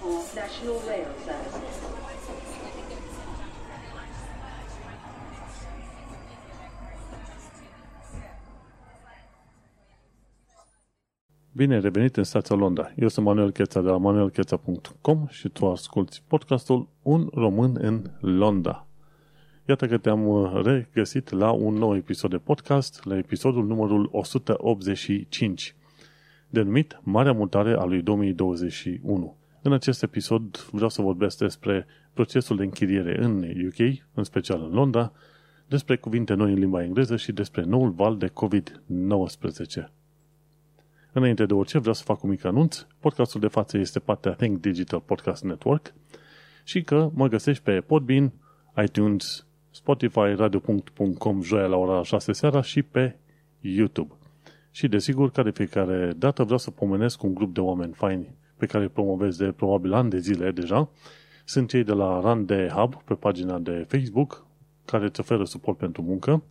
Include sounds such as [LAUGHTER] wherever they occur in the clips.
for National Rail Services. Bine ai revenit în stația Londra. Eu sunt Manuel Cheța de la manuelcheța.com și tu asculti podcastul Un român în Londra. Iată că te-am uh, regăsit la un nou episod de podcast, la episodul numărul 185, denumit Marea Mutare a lui 2021. În acest episod vreau să vorbesc despre procesul de închiriere în UK, în special în Londra, despre cuvinte noi în limba engleză și despre noul val de COVID-19. Înainte de orice, vreau să fac un mic anunț. Podcastul de față este partea Think Digital Podcast Network și că mă găsești pe Podbean, iTunes, Spotify, radio.com, joia la ora 6 seara și pe YouTube. Și desigur, ca de fiecare dată vreau să pomenesc un grup de oameni faini pe care îi promovez de probabil ani de zile deja. Sunt cei de la Run de Hub pe pagina de Facebook care îți oferă suport pentru muncă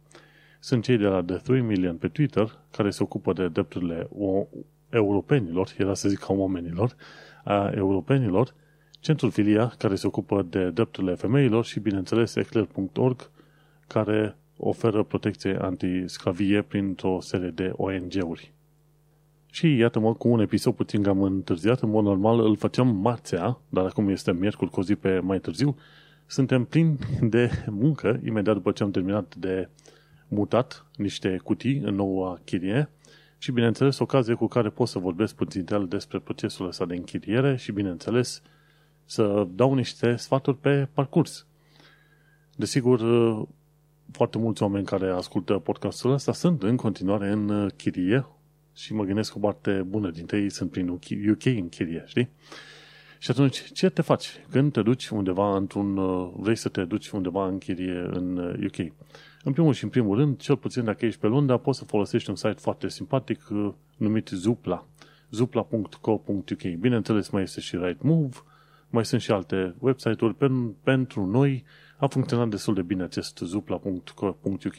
sunt cei de la The 3 Million pe Twitter, care se ocupă de drepturile o, europenilor, era să zic ca oamenilor, a europenilor, Centrul Filia, care se ocupă de drepturile femeilor și, bineînțeles, eclair.org, care oferă protecție antisclavie printr-o serie de ONG-uri. Și iată-mă, cu un episod puțin cam întârziat, în mod normal îl făceam marțea, dar acum este miercuri cu o zi pe mai târziu, suntem plini de muncă, imediat după ce am terminat de mutat niște cutii în noua chirie și, bineînțeles, ocazie cu care pot să vorbesc puțin despre procesul ăsta de închiriere și, bineînțeles, să dau niște sfaturi pe parcurs. Desigur, foarte mulți oameni care ascultă podcastul ăsta sunt în continuare în chirie și mă gândesc că o parte bună dintre ei sunt prin UK în chirie, știi? Și atunci, ce te faci când te duci undeva într-un, vrei să te duci undeva în chirie în UK? În primul și în primul rând, cel puțin dacă ești pe Londra, poți să folosești un site foarte simpatic uh, numit Zupla. zupla.co.uk Bineînțeles, mai este și Rightmove, mai sunt și alte website-uri. Pentru noi a funcționat destul de bine acest zupla.co.uk.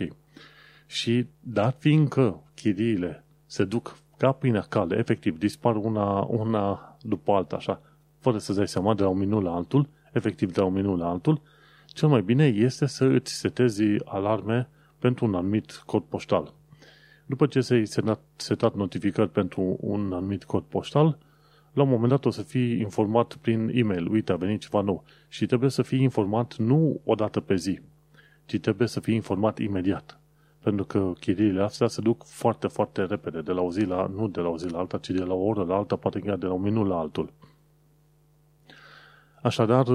Și dat fiindcă chiriile se duc ca pâinea calde, efectiv, dispar una, una după alta, așa, fără să-ți dai seama de la un minut la altul, efectiv de la un minut la altul, cel mai bine este să îți setezi alarme pentru un anumit cod poștal. După ce ți-ai setat notificări pentru un anumit cod poștal, la un moment dat o să fii informat prin e-mail. Uite, a venit ceva nou. Și trebuie să fii informat nu o dată pe zi, ci trebuie să fii informat imediat. Pentru că chiriile astea se duc foarte, foarte repede, de la o zi la, nu de la o zi la alta, ci de la o oră la alta, poate chiar de la un minut la altul. Așadar,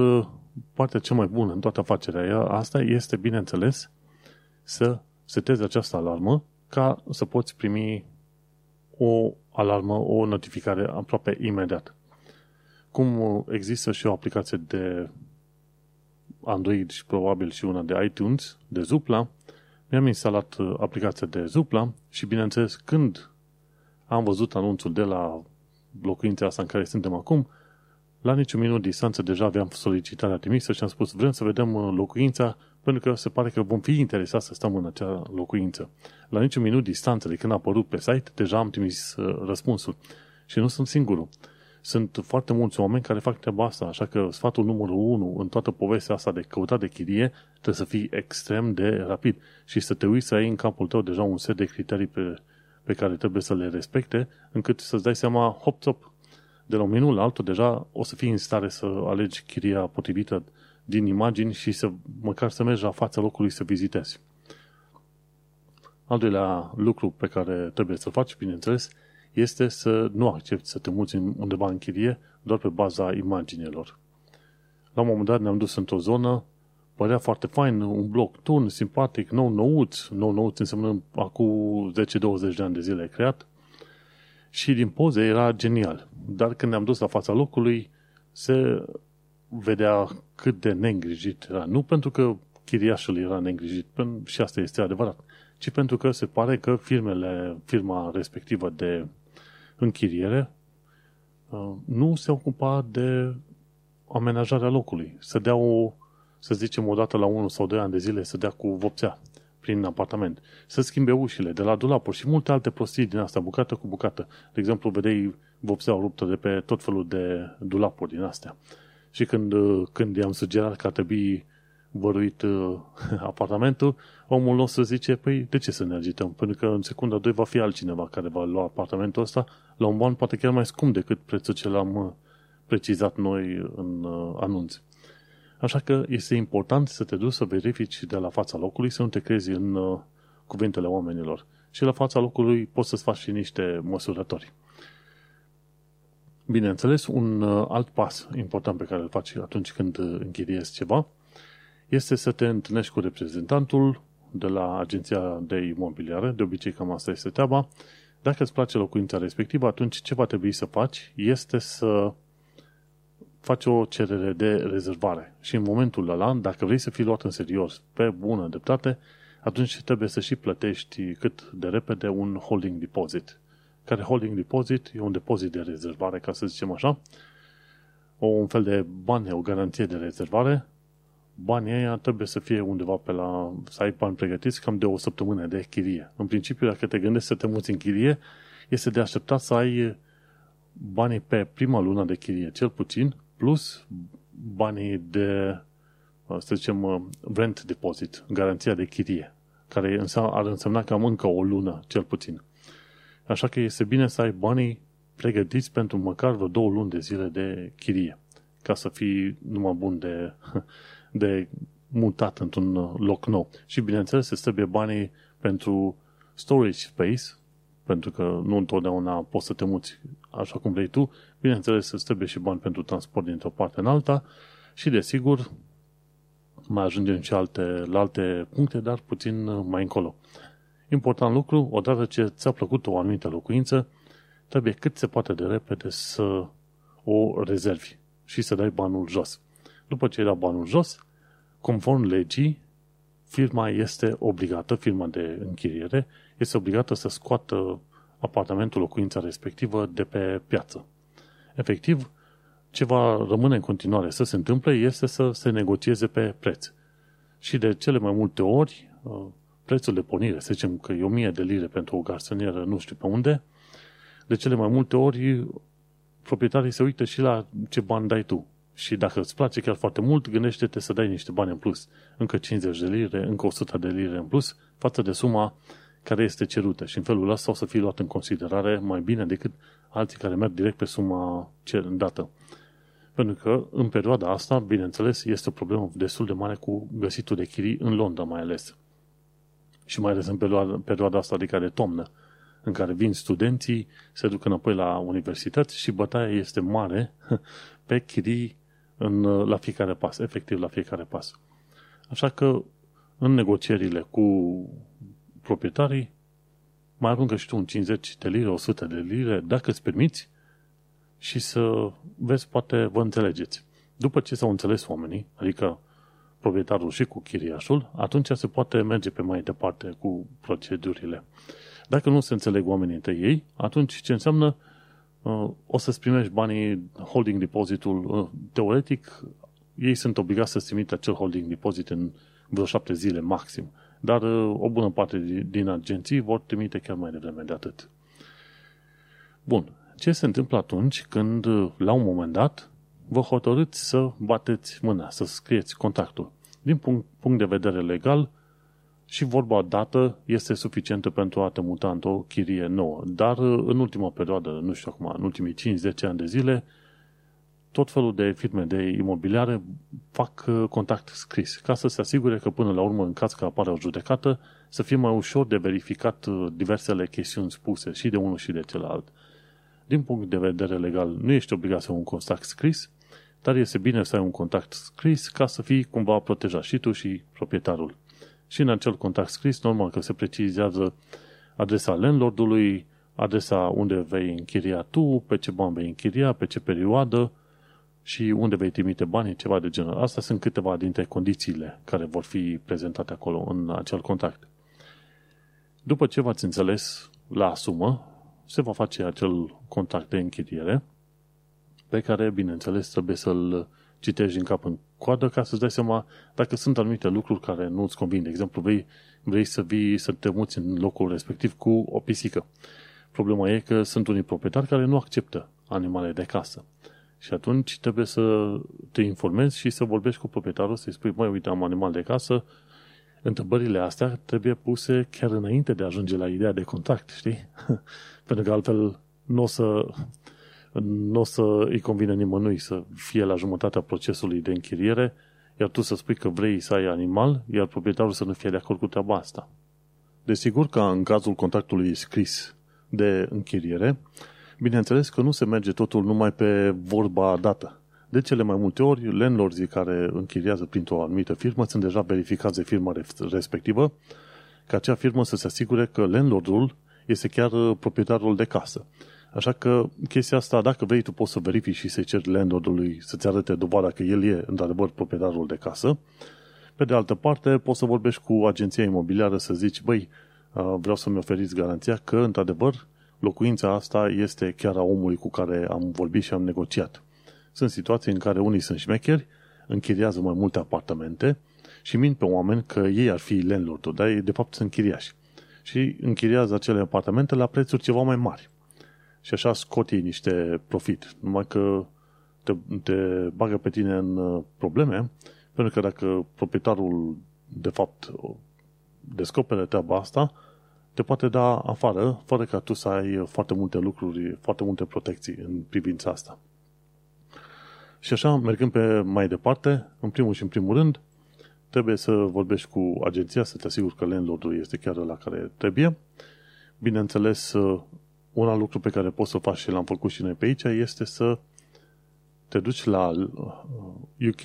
partea cea mai bună în toată afacerea asta este, bineînțeles, să setezi această alarmă ca să poți primi o alarmă, o notificare aproape imediat. Cum există și o aplicație de Android și probabil și una de iTunes, de Zupla, mi-am instalat aplicația de Zupla și, bineînțeles, când am văzut anunțul de la locuința asta în care suntem acum, la niciun minut distanță deja aveam solicitarea trimisă și am spus vrem să vedem uh, locuința pentru că se pare că vom fi interesați să stăm în acea locuință. La niciun minut distanță de când a apărut pe site, deja am trimis uh, răspunsul. Și nu sunt singurul. Sunt foarte mulți oameni care fac treaba asta, așa că sfatul numărul 1 în toată povestea asta de căutat de chirie trebuie să fii extrem de rapid și să te uiți să ai în capul tău deja un set de criterii pe, pe care trebuie să le respecte, încât să-ți dai seama, hop, hop, de la un minut la altul deja o să fii în stare să alegi chiria potrivită din imagini și să măcar să mergi la fața locului să vizitezi. Al doilea lucru pe care trebuie să faci, bineînțeles, este să nu accepti să te muți undeva în chirie doar pe baza imaginilor. La un moment dat ne-am dus într-o zonă, părea foarte fain, un bloc tun, simpatic, nou nouț, nou nouț înseamnă acum 10-20 de ani de zile creat, și din poze era genial. Dar când ne-am dus la fața locului, se vedea cât de neîngrijit era. Nu pentru că chiriașul era neîngrijit, și asta este adevărat, ci pentru că se pare că firmele, firma respectivă de închiriere uh, nu se ocupa de amenajarea locului. Să dea o, să zicem, o dată la unul sau doi ani de zile să dea cu vopțea prin apartament, să schimbe ușile de la dulapuri și multe alte prostii din asta, bucată cu bucată. De exemplu, vedeai vopseaua ruptă de pe tot felul de dulapuri din astea. Și când, când i-am sugerat că ar trebui băruit uh, [LAUGHS] apartamentul, omul nostru zice, păi de ce să ne agităm? Pentru că în secunda 2 va fi altcineva care va lua apartamentul ăsta la un ban poate chiar mai scump decât prețul ce l-am uh, precizat noi în uh, anunț. Așa că este important să te duci să verifici de la fața locului, să nu te crezi în uh, cuvintele oamenilor. Și la fața locului poți să-ți faci și niște măsurători. Bineînțeles, un uh, alt pas important pe care îl faci atunci când închiriezi ceva este să te întâlnești cu reprezentantul de la agenția de imobiliare, de obicei cam asta este treaba. Dacă îți place locuința respectivă, atunci ce va trebui să faci este să faci o cerere de rezervare. Și în momentul ăla, dacă vrei să fii luat în serios, pe bună dreptate, atunci trebuie să și plătești cât de repede un holding deposit. Care holding deposit e un depozit de rezervare, ca să zicem așa, o, un fel de bani, o garanție de rezervare. Banii ăia trebuie să fie undeva pe la, să ai bani pregătiți cam de o săptămână de chirie. În principiu, dacă te gândești să te muți în chirie, este de așteptat să ai banii pe prima lună de chirie, cel puțin, plus banii de, să zicem, rent deposit, garanția de chirie, care ar însemna cam încă o lună, cel puțin. Așa că este bine să ai banii pregătiți pentru măcar vreo două luni de zile de chirie, ca să fii numai bun de, [LAUGHS] de mutat într-un loc nou. Și bineînțeles, îți trebuie banii pentru storage space, pentru că nu întotdeauna poți să te muți așa cum vrei tu, bineînțeles îți trebuie și bani pentru transport dintr-o parte în alta și desigur mai ajungem și alte, la alte puncte, dar puțin mai încolo. Important lucru, odată ce ți-a plăcut o anumită locuință, trebuie cât se poate de repede să o rezervi și să dai banul jos. După ce ai dat banul jos, conform legii, firma este obligată, firma de închiriere, este obligată să scoată apartamentul, locuința respectivă de pe piață. Efectiv, ce va rămâne în continuare să se întâmple este să se negocieze pe preț. Și de cele mai multe ori, uh, prețul de pornire, să zicem că e 1000 de lire pentru o garsonieră nu știu pe unde, de cele mai multe ori proprietarii se uită și la ce bani dai tu. Și dacă îți place chiar foarte mult, gândește-te să dai niște bani în plus. Încă 50 de lire, încă 100 de lire în plus, față de suma care este cerută. Și în felul ăsta o să fie luat în considerare mai bine decât alții care merg direct pe suma dată. Pentru că în perioada asta, bineînțeles, este o problemă destul de mare cu găsitul de chirii în Londra mai ales. Și mai ales în perioada, perioada asta, adică de toamnă, în care vin studenții, se duc înapoi la universități și bătaia este mare [LAUGHS] pe chirii în, la fiecare pas, efectiv la fiecare pas. Așa că în negocierile cu proprietarii mai aruncă și tu un 50 de lire, 100 de lire, dacă îți permiți, și să vezi, poate vă înțelegeți. După ce s-au înțeles oamenii, adică proprietarul și cu chiriașul, atunci se poate merge pe mai departe cu procedurile. Dacă nu se înțeleg oamenii între ei, atunci ce înseamnă uh, o să-ți primești banii, holding depozitul, uh, teoretic, ei sunt obligați să-ți trimită acel holding deposit în vreo șapte zile maxim. Dar uh, o bună parte din agenții vor trimite chiar mai devreme de atât. Bun. Ce se întâmplă atunci când, uh, la un moment dat, vă hotărâți să bateți mâna, să scrieți contactul? Din punct, punct de vedere legal, și vorba dată este suficientă pentru a te muta într-o chirie nouă. Dar uh, în ultima perioadă, nu știu acum, în ultimii 5-10 ani de zile, tot felul de firme de imobiliare fac uh, contact scris, ca să se asigure că până la urmă, în caz că apare o judecată, să fie mai ușor de verificat uh, diversele chestiuni spuse și de unul și de celălalt. Din punct de vedere legal, nu ești obligat să ai un contact scris, dar este bine să ai un contact scris ca să fii cumva protejat și tu și proprietarul. Și în acel contact scris, normal că se precizează adresa landlordului, adresa unde vei închiria tu, pe ce bani vei închiria, pe ce perioadă, și unde vei trimite banii, ceva de genul. Astea sunt câteva dintre condițiile care vor fi prezentate acolo în acel contact. După ce v-ați înțeles la sumă, se va face acel contact de închiriere pe care, bineînțeles, trebuie să-l citești din cap în coadă ca să-ți dai seama dacă sunt anumite lucruri care nu îți convin. De exemplu, vrei, vrei să vii să te muți în locul respectiv cu o pisică. Problema e că sunt unii proprietari care nu acceptă animale de casă. Și atunci trebuie să te informezi și să vorbești cu proprietarul, să-i spui, mai uite, am animal de casă, întrebările astea trebuie puse chiar înainte de a ajunge la ideea de contract, știi? [LAUGHS] Pentru că altfel nu o să, nu o să îi convine nimănui să fie la jumătatea procesului de închiriere, iar tu să spui că vrei să ai animal, iar proprietarul să nu fie de acord cu treaba asta. Desigur că în cazul contractului scris de închiriere, bineînțeles că nu se merge totul numai pe vorba dată. De cele mai multe ori, landlordii care închiriază printr-o anumită firmă sunt deja verificați de firma respectivă, ca acea firmă să se asigure că landlordul este chiar uh, proprietarul de casă. Așa că chestia asta, dacă vrei, tu poți să verifici și să-i ceri landlordului să-ți arate dovada că el e, într-adevăr, proprietarul de casă. Pe de altă parte, poți să vorbești cu agenția imobiliară să zici, băi, uh, vreau să-mi oferiți garanția că, într-adevăr, locuința asta este chiar a omului cu care am vorbit și am negociat. Sunt situații în care unii sunt șmecheri, închiriază mai multe apartamente și mint pe oameni că ei ar fi landlord dar ei de fapt sunt chiriași. Și închiriază acele apartamente la prețuri ceva mai mari. Și așa scot ei niște profit. Numai că te, te bagă pe tine în uh, probleme, pentru că dacă proprietarul de fapt descopere treaba asta, te poate da afară, fără ca tu să ai foarte multe lucruri, foarte multe protecții în privința asta. Și așa, mergând pe mai departe, în primul și în primul rând, trebuie să vorbești cu agenția, să te asiguri că landlordul este chiar la care trebuie. Bineînțeles, un alt lucru pe care poți să faci și l-am făcut și noi pe aici este să te duci la UK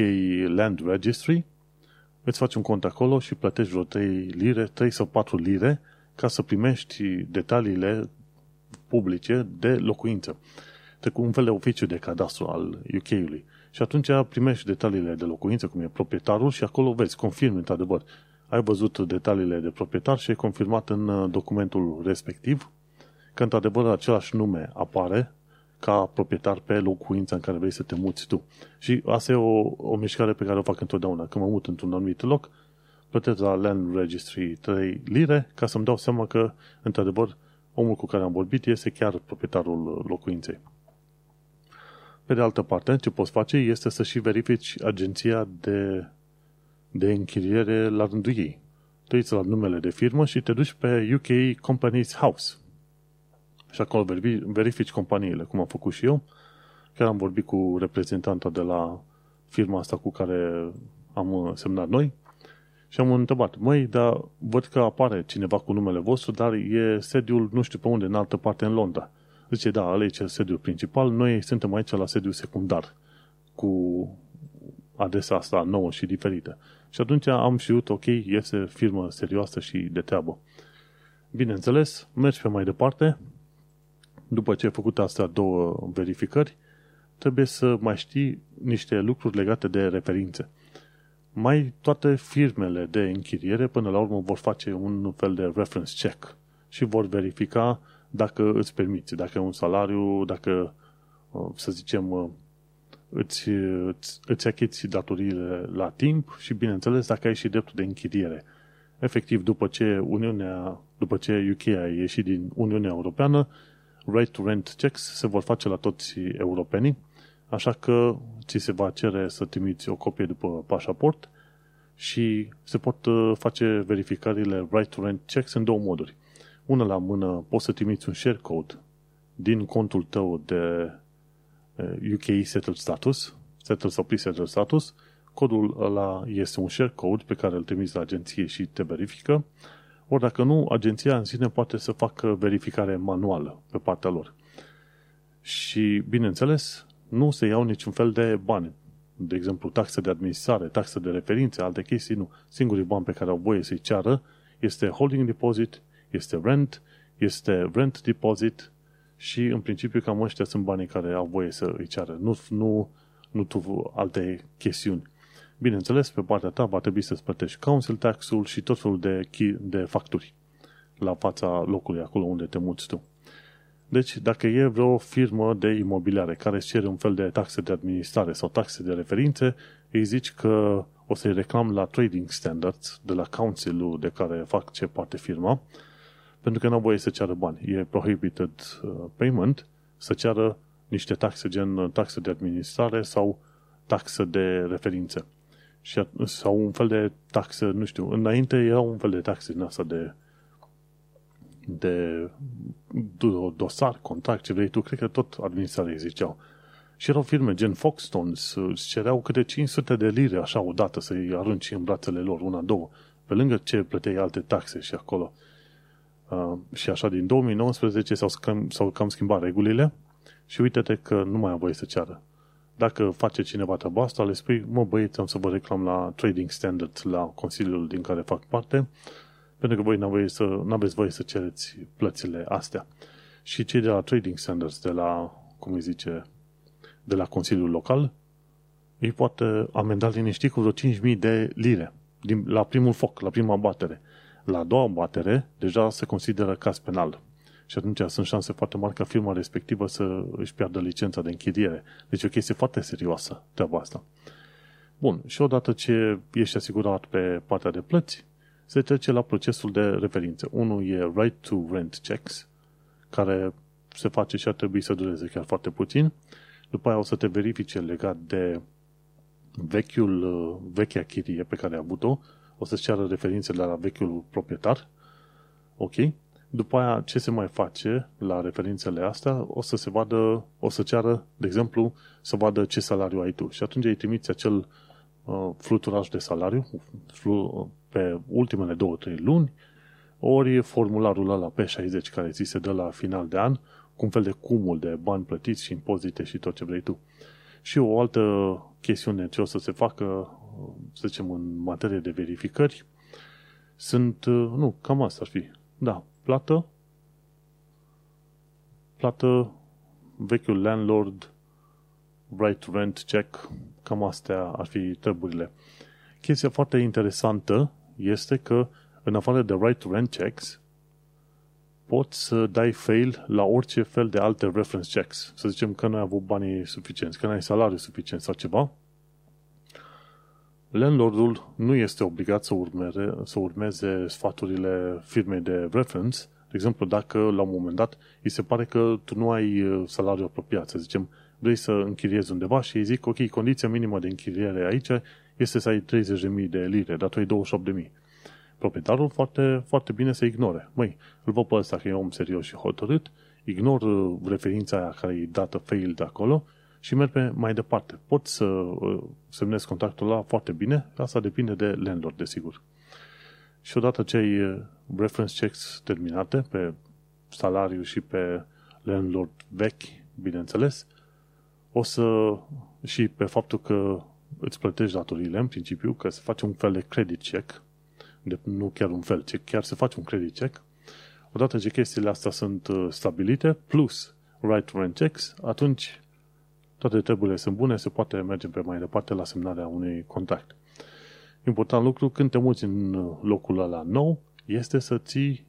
Land Registry, îți faci un cont acolo și plătești vreo 3 lire, 3 sau 4 lire ca să primești detaliile publice de locuință cu un fel de oficiu de cadastru al UK-ului. Și atunci primești detaliile de locuință, cum e proprietarul, și acolo vezi, confirmi într-adevăr. Ai văzut detaliile de proprietar și e confirmat în uh, documentul respectiv că într-adevăr același nume apare ca proprietar pe locuința în care vrei să te muți tu. Și asta e o, o mișcare pe care o fac întotdeauna. Când mă mut într-un anumit loc, plătesc la Land Registry 3 lire ca să-mi dau seama că, într-adevăr, omul cu care am vorbit este chiar proprietarul locuinței. Pe de altă parte, ce poți face este să și verifici agenția de, de închiriere la rândul ei. Te uiți la numele de firmă și te duci pe UK Companies House. Și acolo verifici companiile, cum am făcut și eu. Chiar am vorbit cu reprezentanta de la firma asta cu care am semnat noi și am întrebat, măi, dar văd că apare cineva cu numele vostru, dar e sediul nu știu pe unde, în altă parte în Londra. Zice, da, ăla e sediul principal, noi suntem aici la sediul secundar, cu adresa asta nouă și diferită. Și atunci am știut, ok, este firmă serioasă și de treabă. Bineînțeles, mergi pe mai departe, după ce ai făcut astea două verificări, trebuie să mai știi niște lucruri legate de referințe. Mai toate firmele de închiriere până la urmă vor face un fel de reference check și vor verifica dacă îți permiți, dacă e un salariu, dacă, uh, să zicem, uh, îți, îți, îți achiți datoriile la timp și, bineînțeles, dacă ai și dreptul de închiriere. Efectiv, după ce Uniunea, după ce UK a ieșit din Uniunea Europeană, right to rent checks se vor face la toți europenii, așa că ți se va cere să trimiți o copie după pașaport și se pot uh, face verificările right to rent checks în două moduri. Una la mână poți să trimiți un share code din contul tău de UK Settled Status, Settled sau Pre-Settled Status, codul ăla este un share code pe care îl trimiți la agenție și te verifică, ori dacă nu, agenția în sine poate să facă verificare manuală pe partea lor. Și, bineînțeles, nu se iau niciun fel de bani. De exemplu, taxe de administrare, taxe de referințe, alte chestii, nu. Singurii bani pe care au voie să-i ceară este holding deposit este rent, este rent deposit și în principiu cam ăștia sunt banii care au voie să îi ceară. Nu, nu, nu tu alte chestiuni. Bineînțeles, pe partea ta va trebui să-ți plătești council tax-ul și tot felul de, de facturi la fața locului acolo unde te muți tu. Deci, dacă e vreo firmă de imobiliare care îți cere un fel de taxe de administrare sau taxe de referințe, îi zici că o să-i reclam la Trading Standards de la council de care fac ce parte firma, pentru că nu au voie să ceară bani. E prohibited uh, payment să ceară niște taxe gen uh, taxe de administrare sau taxe de referințe. Și, sau un fel de taxe, nu știu, înainte era un fel de taxe din asta de de dosar, contact, ce vrei tu, cred că tot administrarea ziceau. Și erau firme gen Foxtons, îți cereau câte 500 de lire așa odată să-i arunci în brațele lor, una, două, pe lângă ce plăteai alte taxe și acolo. Uh, și așa, din 2019 s-au, cam, s-au cam schimbat regulile și uite-te că nu mai am voie să ceară. Dacă face cineva treaba asta, le spui, mă băieți, am să vă reclam la Trading Standards, la Consiliul din care fac parte, pentru că voi nu aveți voie să, aveți voie să cereți plățile astea. Și cei de la Trading Standards, de la, cum îi zice, de la Consiliul Local, îi poate amenda liniștit cu vreo 5.000 de lire din, la primul foc, la prima batere. La a doua batere, deja se consideră caz penal. Și atunci sunt șanse foarte mari ca firma respectivă să își piardă licența de închiriere. Deci o chestie foarte serioasă, treaba asta. Bun, și odată ce ești asigurat pe partea de plăți, se trece la procesul de referințe. Unul e Right to Rent Checks, care se face și ar trebui să dureze chiar foarte puțin. După aia o să te verifice legat de vechiul, vechea chirie pe care ai avut-o, o să-ți ceară referințe la vechiul proprietar, ok? După aia, ce se mai face la referințele astea, o să se vadă, o să ceară, de exemplu, să vadă ce salariu ai tu. Și atunci îi trimiți acel uh, fluturaj de salariu flu, pe ultimele două, trei luni, ori formularul ăla P60 care ți se dă la final de an, cu un fel de cumul de bani plătiți și impozite și tot ce vrei tu. Și o altă chestiune ce o să se facă, să zicem, în materie de verificări, sunt, uh, nu, cam asta ar fi. Da, plată, plată, vechiul landlord, right to rent check, cam astea ar fi treburile. Chestia foarte interesantă este că în afară de right to rent checks, poți să dai fail la orice fel de alte reference checks. Să zicem că nu ai avut banii suficienți, că nu ai salariu suficient sau ceva. Landlordul nu este obligat să, urmere, să urmeze sfaturile firmei de reference. De exemplu, dacă la un moment dat îi se pare că tu nu ai uh, salariu apropiat, să zicem, vrei să închiriezi undeva și îi zic, ok, condiția minimă de închiriere aici este să ai 30.000 de lire, dar tu ai 28.000 proprietarul foarte, foarte bine să ignore. Măi, îl văd pe ăsta că e om serios și hotărât, ignor uh, referința aia care e dată fail de acolo și merg pe mai departe. Pot să uh, semnez contractul la foarte bine, asta depinde de landlord, desigur. Și odată ce ai uh, reference checks terminate pe salariu și pe landlord vechi, bineînțeles, o să și pe faptul că îți plătești datoriile în principiu, că se face un fel de credit check, de, nu chiar un fel, ci chiar se face un credit check, odată ce chestiile astea sunt uh, stabilite, plus right to rent checks, atunci toate treburile sunt bune, se poate merge pe mai departe la semnarea unui contract. Important lucru, când te muți în uh, locul ăla nou, este să ții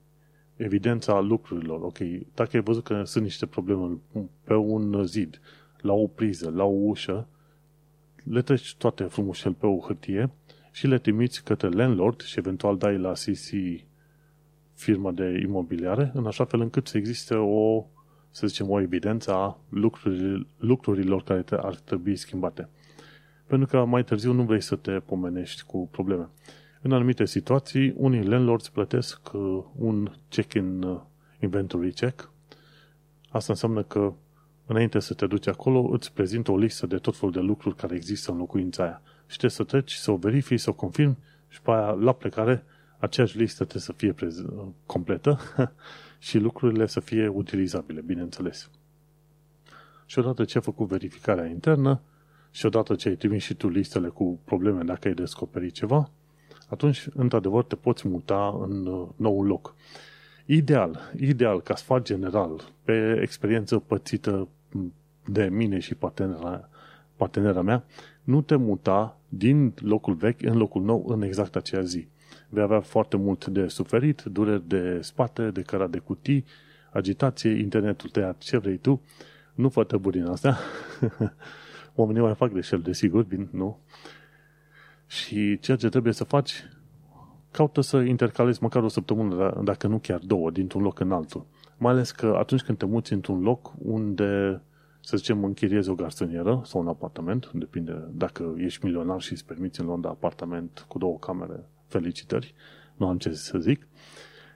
evidența lucrurilor. Ok, dacă ai văzut că sunt niște probleme pe un zid, la o priză, la o ușă, le treci toate frumușel pe o hârtie și le trimiți către landlord și eventual dai la CC firma de imobiliare, în așa fel încât să existe o, să zicem, o evidență a lucrurilor, lucrurilor care te, ar trebui schimbate. Pentru că mai târziu nu vrei să te pomenești cu probleme. În anumite situații, unii landlords plătesc uh, un check-in uh, inventory check. Asta înseamnă că înainte să te duci acolo, îți prezintă o listă de tot felul de lucruri care există în locuința aia și trebuie să treci, să o verifici, să o confirmi și pe aia, la plecare, aceeași listă trebuie să fie prez- completă [LAUGHS] și lucrurile să fie utilizabile, bineînțeles. Și odată ce ai făcut verificarea internă și odată ce ai trimis și tu listele cu probleme dacă ai descoperit ceva, atunci, într-adevăr, te poți muta în uh, nou loc. Ideal, ideal, ca sfat general, pe experiență pățită de mine și partenera, partenera mea, nu te muta din locul vechi în locul nou în exact aceea zi. Vei avea foarte mult de suferit, dureri de spate, de căra de cutii, agitație, internetul tăiat, ce vrei tu. Nu fă tăburi din astea. [LAUGHS] Oamenii mai fac greșeli, desigur, bine, nu? Și ceea ce trebuie să faci, caută să intercalezi măcar o săptămână, dacă nu chiar două, dintr-un loc în altul. Mai ales că atunci când te muți într-un loc unde, să zicem, închiriezi o garsonieră sau un apartament, depinde dacă ești milionar și îți permiți în Londra apartament cu două camere, felicitări, nu am ce să zic,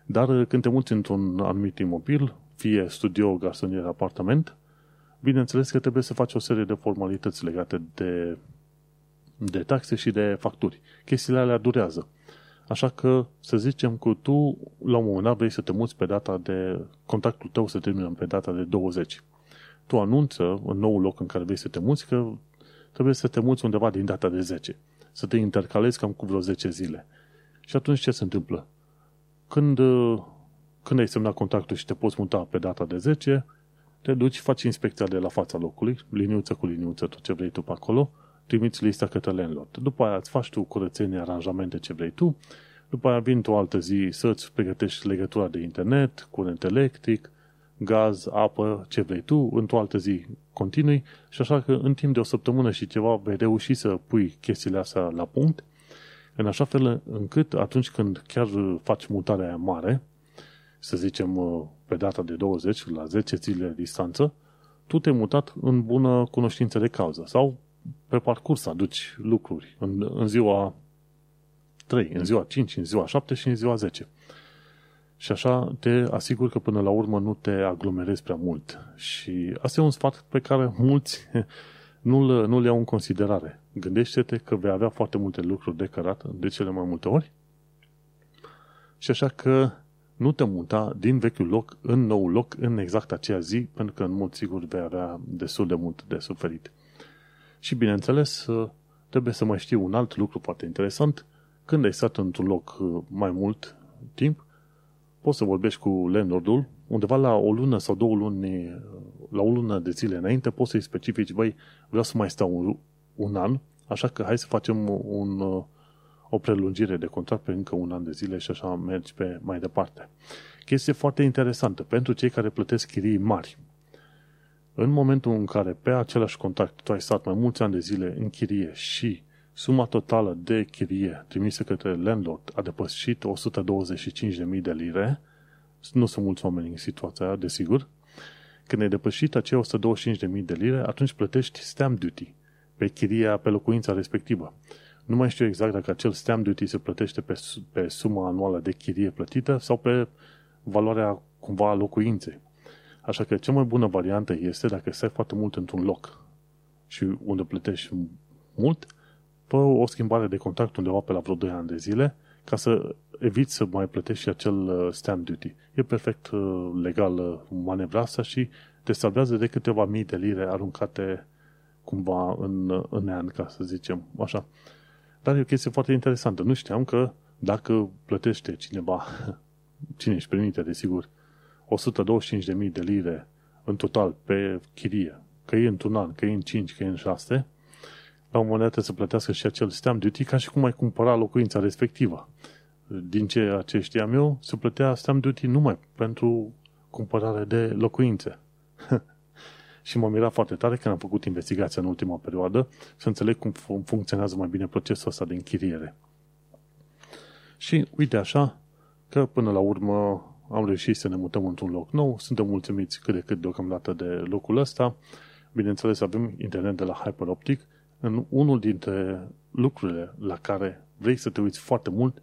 dar când te muți într-un anumit imobil, fie studio, garsonieră, apartament, bineînțeles că trebuie să faci o serie de formalități legate de, de taxe și de facturi. Chestiile alea durează. Așa că, să zicem că tu, la un moment dat, vrei să te muți pe data de... Contactul tău să termină pe data de 20. Tu anunță în nou loc în care vrei să te muți că trebuie să te muți undeva din data de 10. Să te intercalezi cam cu vreo 10 zile. Și atunci ce se întâmplă? Când, când ai semnat contactul și te poți muta pe data de 10, te duci, faci inspecția de la fața locului, liniuță cu liniuță, tot ce vrei tu pe acolo, trimiți lista către landlord. După aia îți faci tu curățenie, aranjamente ce vrei tu, după aia vin tu o altă zi să-ți pregătești legătura de internet, curent electric, gaz, apă, ce vrei tu, într-o altă zi continui și așa că în timp de o săptămână și ceva vei reuși să pui chestiile astea la punct, în așa fel încât atunci când chiar faci mutarea aia mare, să zicem pe data de 20, la 10 zile distanță, tu te-ai mutat în bună cunoștință de cauză sau pe parcurs aduci lucruri în, în ziua 3, în ziua 5, în ziua 7 și în ziua 10. Și așa te asiguri că până la urmă nu te aglomerezi prea mult. Și asta e un sfat pe care mulți [LAUGHS] nu-l, nu-l iau în considerare. Gândește-te că vei avea foarte multe lucruri de cărat de cele mai multe ori și așa că nu te muta din vechiul loc în nou loc în exact aceea zi, pentru că în mod sigur vei avea destul de mult de suferit. Și bineînțeles, trebuie să mai știu un alt lucru foarte interesant. Când ai stat într-un loc uh, mai mult timp, poți să vorbești cu landlordul undeva la o lună sau două luni, uh, la o lună de zile înainte, poți să-i specifici, băi, vreau să mai stau un, un an, așa că hai să facem un, uh, o prelungire de contract pe încă un an de zile și așa mergi pe mai departe. Chestie foarte interesantă pentru cei care plătesc chirii mari. În momentul în care pe același contract tu ai stat mai mulți ani de zile în chirie și suma totală de chirie trimisă către landlord a depășit 125.000 de lire, nu sunt mulți oameni în situația aia, desigur, când ai depășit acei 125.000 de lire, atunci plătești stamp duty pe chiria, pe locuința respectivă. Nu mai știu exact dacă acel stamp duty se plătește pe, pe suma anuală de chirie plătită sau pe valoarea cumva a locuinței. Așa că cea mai bună variantă este dacă stai foarte mult într-un loc și unde plătești mult, fă o schimbare de contact undeva pe la vreo 2 ani de zile ca să eviți să mai plătești și acel uh, stamp duty. E perfect uh, legal uh, manevra asta și te salvează de câteva mii de lire aruncate cumva în, în an, ca să zicem așa. Dar e o chestie foarte interesantă. Nu știam că dacă plătește cineva, [LAUGHS] cine își permite, desigur, 125.000 de lire în total pe chirie, că e într-un an, că e în 5, că e în 6, la un moment dat să plătească și acel stamp duty ca și cum ai cumpăra locuința respectivă. Din ceea ce știam eu, se plătea stamp duty numai pentru cumpărare de locuințe. [LAUGHS] și m-am mirat foarte tare când am făcut investigația în ultima perioadă să înțeleg cum funcționează mai bine procesul ăsta de închiriere. Și uite așa că până la urmă am reușit să ne mutăm într-un loc nou, suntem mulțumiți cât de cât deocamdată de locul ăsta. Bineînțeles, avem internet de la HyperOptic. În unul dintre lucrurile la care vrei să te uiți foarte mult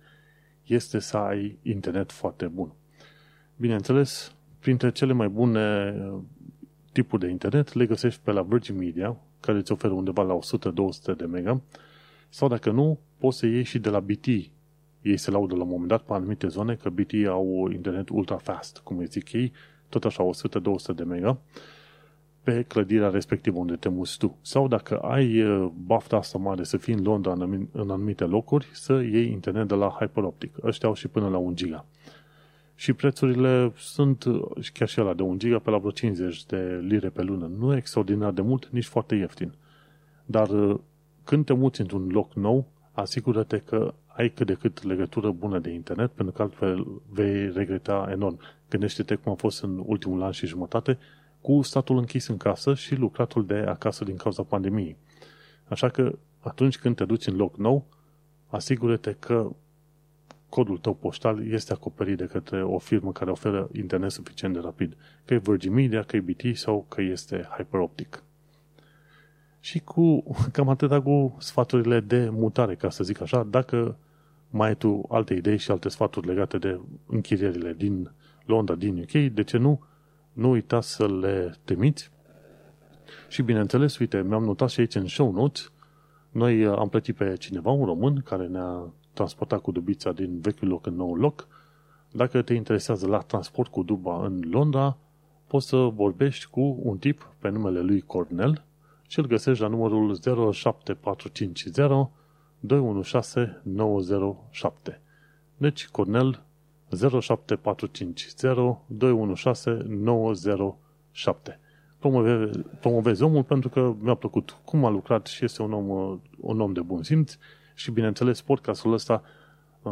este să ai internet foarte bun. Bineînțeles, printre cele mai bune uh, tipuri de internet le găsești pe la Virgin Media, care îți oferă undeva la 100-200 de mega, sau dacă nu, poți să iei și de la BT, ei se laudă la un moment dat pe anumite zone că BT au internet ultra fast, cum îi zic ei, tot așa 100-200 de mega pe clădirea respectivă unde te muți tu. Sau dacă ai uh, bafta asta mare să fii în Londra în anumite locuri, să iei internet de la Hyperoptic. Ăștia au și până la 1 giga. Și prețurile sunt uh, chiar și la de 1 giga pe la vreo 50 de lire pe lună. Nu e extraordinar de mult, nici foarte ieftin. Dar uh, când te muți într-un loc nou, asigură-te că ai cât de cât legătură bună de internet, pentru că altfel vei regreta enorm. Gândește-te cum a fost în ultimul an și jumătate cu statul închis în casă și lucratul de acasă din cauza pandemiei. Așa că atunci când te duci în loc nou, asigură-te că codul tău poștal este acoperit de către o firmă care oferă internet suficient de rapid, că e Virgin Media, că e BT sau că este HyperOptic. Și cu [LAUGHS] cam atâta cu sfaturile de mutare, ca să zic așa, dacă mai ai tu alte idei și alte sfaturi legate de închirierile din Londra, din UK, de ce nu? Nu uita să le trimiți. Și bineînțeles, uite, mi-am notat și aici în show notes, noi am plătit pe cineva, un român, care ne-a transportat cu dubița din vechiul loc în nou loc. Dacă te interesează la transport cu duba în Londra, poți să vorbești cu un tip pe numele lui Cornel și îl găsești la numărul 07450 216 907. Deci, Cornel 07450 216 907. Promovez, promovez omul pentru că mi-a plăcut cum a lucrat și este un om, un om de bun simț și, bineînțeles, podcastul ăsta,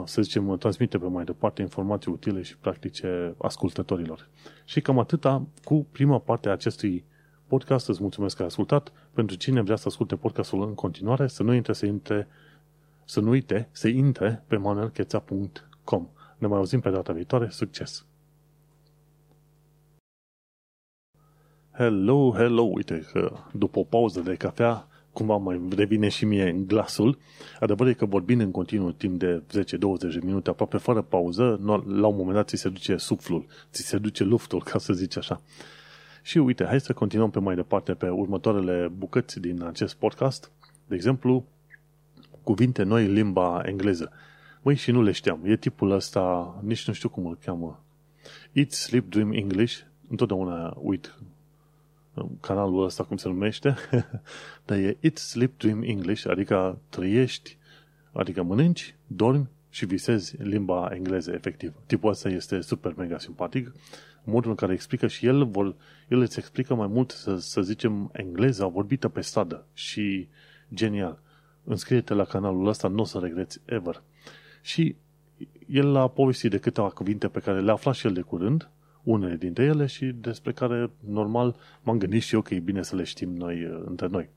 să zicem, transmite pe mai departe informații utile și practice ascultătorilor. Și cam atâta cu prima parte a acestui podcast. Îți mulțumesc că ai ascultat. Pentru cine vrea să asculte podcastul în continuare, să nu intre, să intre, să nu uite, să intre pe manuelcheța.com. Ne mai auzim pe data viitoare. Succes! Hello, hello! Uite că după o pauză de cafea cumva mai revine și mie în glasul. Adevărul e că vorbind în continuu timp de 10-20 de minute, aproape fără pauză, la un moment dat ți se duce suflul, ți se duce luftul, ca să zici așa. Și uite, hai să continuăm pe mai departe pe următoarele bucăți din acest podcast. De exemplu, cuvinte noi în limba engleză. Măi, și nu le știam. E tipul ăsta, nici nu știu cum îl cheamă. Eat, Sleep, Dream English. Întotdeauna uit canalul ăsta cum se numește, [LAUGHS] dar e Eat, Sleep, Dream English, adică trăiești, adică mănânci, dormi și visezi limba engleză, efectiv. Tipul ăsta este super mega simpatic. Modul în care explică și el, vor, el îți explică mai mult, să, să zicem, engleza vorbită pe stradă și genial. Înscrie-te la canalul ăsta, nu o să regreți ever. Și el a povestit de câteva cuvinte pe care le-a aflat și el de curând, unele dintre ele și despre care, normal, m-am gândit și eu că e bine să le știm noi uh, între noi.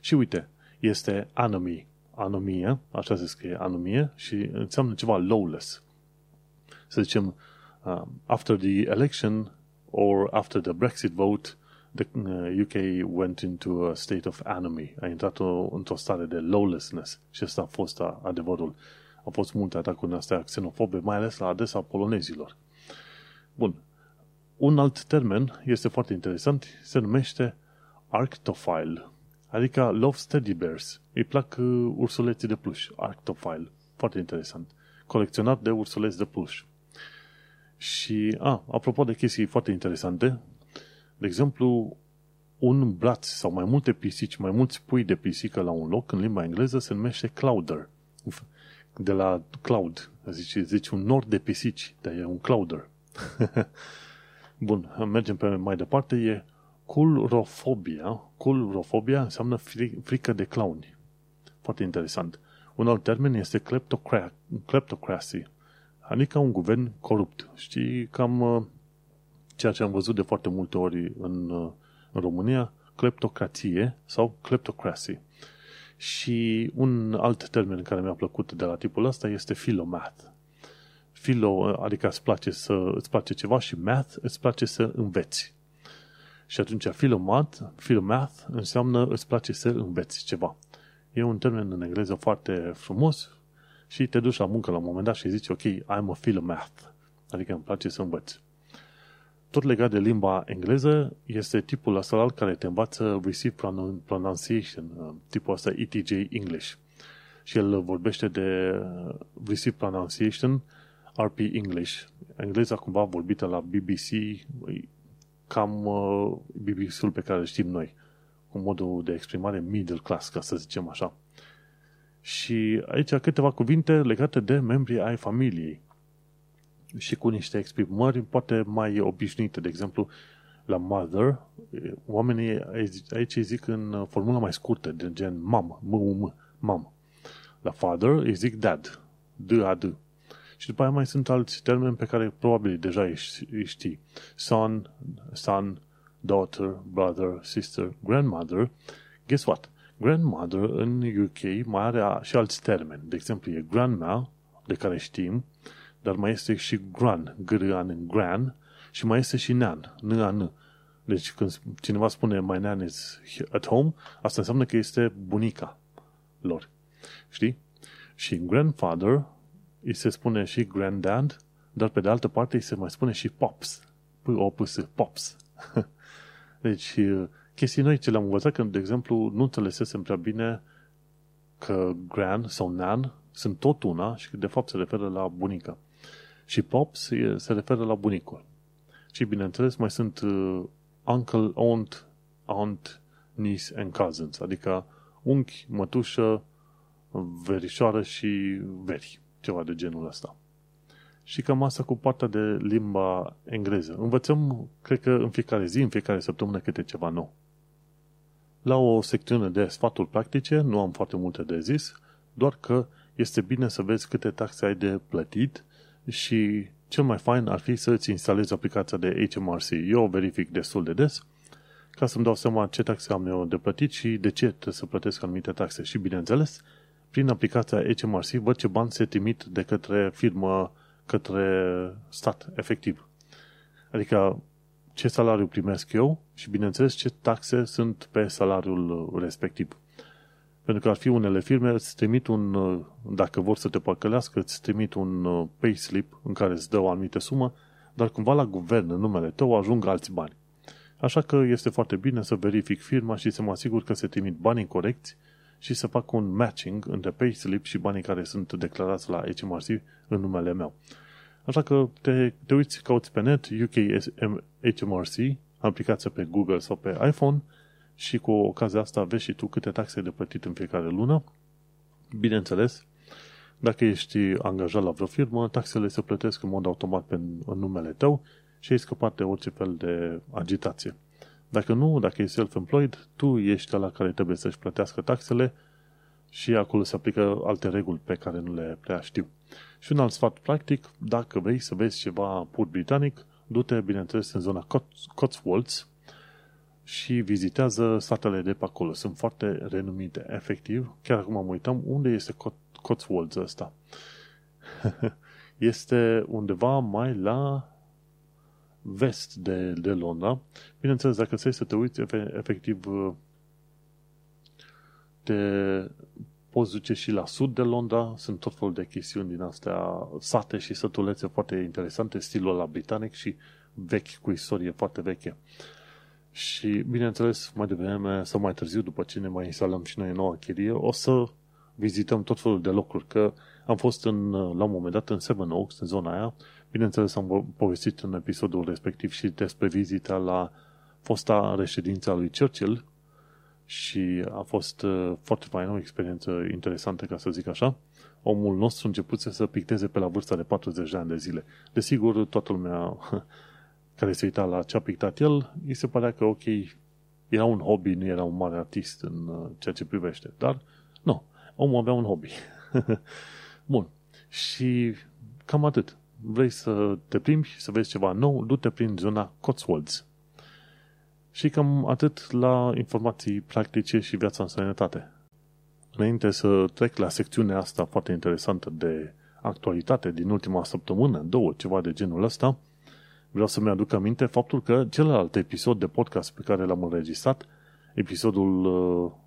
Și uite, este anomie, anomie, așa se scrie anomie și înseamnă ceva lawless. Să zicem, uh, after the election or after the Brexit vote, the UK uh, went into a state of anomie. A intrat o, într-o stare de lawlessness și asta a fost adevărul. Au fost multe atacuri astea xenofobe, mai ales la adresa polonezilor. Bun, un alt termen este foarte interesant, se numește arctophile, adică love teddy bears. Îi plac uh, ursuleții de pluș, arctophile. Foarte interesant. Colecționat de ursuleți de pluș. Și, a, apropo de chestii foarte interesante, de exemplu, un braț sau mai multe pisici, mai mulți pui de pisică la un loc, în limba engleză, se numește clouder. De la cloud, zici, zici un nor de pisici, dar e un clouder. [LAUGHS] Bun, mergem pe mai departe, e culrofobia. Culrofobia înseamnă frică de clowni. Foarte interesant. Un alt termen este kleptocracy, adică un guvern corupt. Știi, cam uh, ceea ce am văzut de foarte multe ori în, uh, în România, kleptocrație sau kleptocracy. Și un alt termen care mi-a plăcut de la tipul ăsta este philomath philo, adică îți place, să, îți place ceva și math îți place să înveți. Și atunci philomath, philomath înseamnă îți place să înveți ceva. E un termen în engleză foarte frumos și te duci la muncă la un moment dat și zici, ok, I'm a philomath, adică îmi place să învăț. Tot legat de limba engleză este tipul ăsta care te învață receive pronunciation, tipul ăsta ETJ English. Și el vorbește de receive pronunciation RP English. Engleza cumva vorbită la BBC, cam uh, BBC-ul pe care îl știm noi, cu modul de exprimare middle class, ca să zicem așa. Și aici câteva cuvinte legate de membrii ai familiei și cu niște exprimări poate mai obișnuite. De exemplu, la mother, oamenii aici îi zic în formula mai scurtă, de gen mam, m u m mam. La father îi zic dad, d a d și după aia mai sunt alți termeni pe care probabil deja îi știi. Son, son, daughter, brother, sister, grandmother. Guess what? Grandmother în UK mai are și alți termeni. De exemplu, e grandma, de care știm, dar mai este și gran, gran, gran, și mai este și nan, n Deci când cineva spune my nan is at home, asta înseamnă că este bunica lor. Știi? Și grandfather îi se spune și granddad, dar pe de altă parte îi se mai spune și pops. p o p s pops. [LAUGHS] deci, chestii noi ce le-am învățat, când, de exemplu, nu înțelesesem prea bine că grand sau nan sunt tot una și că de fapt se referă la bunica. Și pops se referă la bunicul. Și bineînțeles mai sunt uh, uncle, aunt, aunt, niece and cousins, adică unchi, mătușă, verișoară și veri, ceva de genul ăsta. Și cam asta cu partea de limba engleză. Învățăm, cred că în fiecare zi, în fiecare săptămână câte ceva nou. La o secțiune de sfaturi practice, nu am foarte multe de zis, doar că este bine să vezi câte taxe ai de plătit și cel mai fain ar fi să-ți instalezi aplicația de HMRC. Eu o verific destul de des ca să-mi dau seama ce taxe am eu de plătit și de ce trebuie să plătesc anumite taxe. Și bineînțeles, prin aplicația HMRC văd ce bani se trimit de către firmă către stat, efectiv. Adică ce salariu primesc eu și, bineînțeles, ce taxe sunt pe salariul respectiv. Pentru că ar fi unele firme, îți trimit un, dacă vor să te păcălească, îți trimit un payslip în care îți dă o anumită sumă, dar cumva la guvern, în numele tău, ajung alți bani. Așa că este foarte bine să verific firma și să mă asigur că se trimit banii corecți și să fac un matching între payslip și banii care sunt declarați la HMRC în numele meu. Așa că te, te uiți, cauți pe net UK HMRC, aplicația pe Google sau pe iPhone și cu ocazia asta vezi și tu câte taxe de plătit în fiecare lună. Bineînțeles, dacă ești angajat la vreo firmă, taxele se plătesc în mod automat pe, în numele tău și ai scăpat de orice fel de agitație. Dacă nu, dacă ești self-employed, tu ești la care trebuie să-și plătească taxele și acolo se aplică alte reguli pe care nu le prea știu. Și un alt sfat practic, dacă vrei să vezi ceva pur britanic, du-te, bineînțeles, în zona Cotswolds și vizitează satele de pe acolo. Sunt foarte renumite, efectiv. Chiar acum mă uitam, unde este Cotswolds ăsta? [LAUGHS] este undeva mai la vest de, de Londra. Bineînțeles, dacă ți să te uiți, efectiv, te poți duce și la sud de Londra, sunt tot felul de chestiuni din astea, sate și sătulețe foarte interesante, stilul la britanic și vechi, cu istorie foarte veche. Și, bineînțeles, mai devreme sau mai târziu, după ce ne mai instalăm și noi noua chirie, o să vizităm tot felul de locuri, că am fost în, la un moment dat în Seven Oaks, în zona aia, bineînțeles am povestit în episodul respectiv și despre vizita la fosta reședință a lui Churchill, și a fost uh, foarte faină, o experiență interesantă, ca să zic așa. Omul nostru început să picteze pe la vârsta de 40 de ani de zile. Desigur, toată lumea [LAUGHS] care se uita la ce a pictat el, îi se părea că, ok, era un hobby, nu era un mare artist în uh, ceea ce privește. Dar, nu, omul avea un hobby. [LAUGHS] Bun. Și cam atât. Vrei să te plimbi și să vezi ceva nou, du-te prin zona Cotswolds. Și cam atât la informații practice și viața în sănătate. Înainte să trec la secțiunea asta foarte interesantă de actualitate din ultima săptămână, două, ceva de genul ăsta, vreau să-mi aduc aminte faptul că celălalt episod de podcast pe care l-am înregistrat, episodul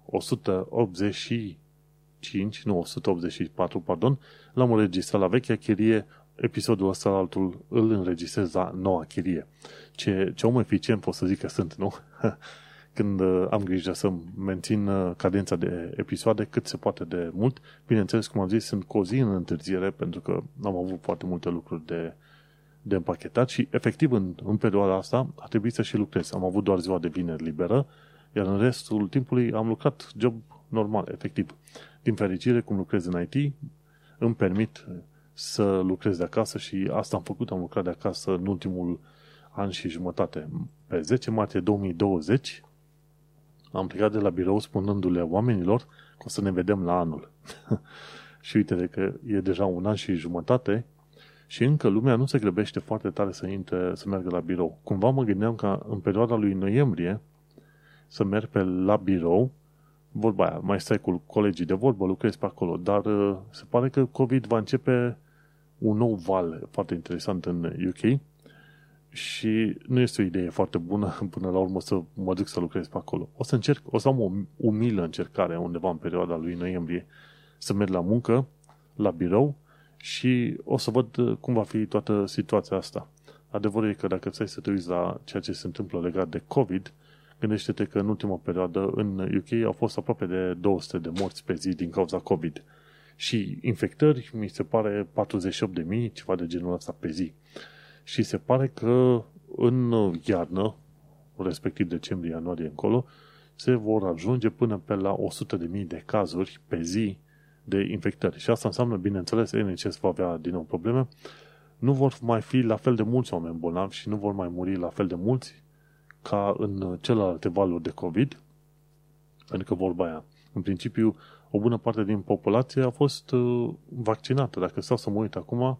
185, uh, nu 184, pardon, l-am înregistrat la vechea chirie, episodul ăsta altul îl înregistrez la noua chirie ce, ce om eficient pot să zic că sunt, nu? [LAUGHS] Când uh, am grijă să mențin uh, cadența de episoade cât se poate de mult. Bineînțeles, cum am zis, sunt cu o zi în întârziere pentru că am avut foarte multe lucruri de, de împachetat și efectiv în, în perioada asta a trebuit să și lucrez. Am avut doar ziua de vineri liberă, iar în restul timpului am lucrat job normal, efectiv. Din fericire, cum lucrez în IT, îmi permit să lucrez de acasă și asta am făcut, am lucrat de acasă în ultimul an și jumătate. Pe 10 martie 2020 am plecat de la birou spunându-le oamenilor că o să ne vedem la anul. [LAUGHS] și uite că e deja un an și jumătate și încă lumea nu se grăbește foarte tare să intre, să meargă la birou. Cumva mă gândeam ca în perioada lui noiembrie să merg pe la birou vorba aia, mai stai cu colegii de vorbă, lucrezi pe acolo, dar uh, se pare că COVID va începe un nou val foarte interesant în UK și nu este o idee foarte bună [LAUGHS] până la urmă să mă duc să lucrez pe acolo. O să încerc, o să am o umilă încercare undeva în perioada lui noiembrie să merg la muncă, la birou și o să văd uh, cum va fi toată situația asta. Adevărul e că dacă ți să te uiți la ceea ce se întâmplă legat de COVID, gândește-te că în ultima perioadă în UK au fost aproape de 200 de morți pe zi din cauza COVID. Și infectări, mi se pare 48.000, ceva de genul ăsta pe zi. Și se pare că în iarnă, respectiv decembrie, ianuarie încolo, se vor ajunge până pe la 100.000 de cazuri pe zi de infectări. Și asta înseamnă, bineînțeles, NHS va avea din nou probleme, nu vor mai fi la fel de mulți oameni bolnavi și nu vor mai muri la fel de mulți ca în celelalte valuri de COVID, adică vorba aia. În principiu, o bună parte din populație a fost uh, vaccinată. Dacă stau să mă uit acum,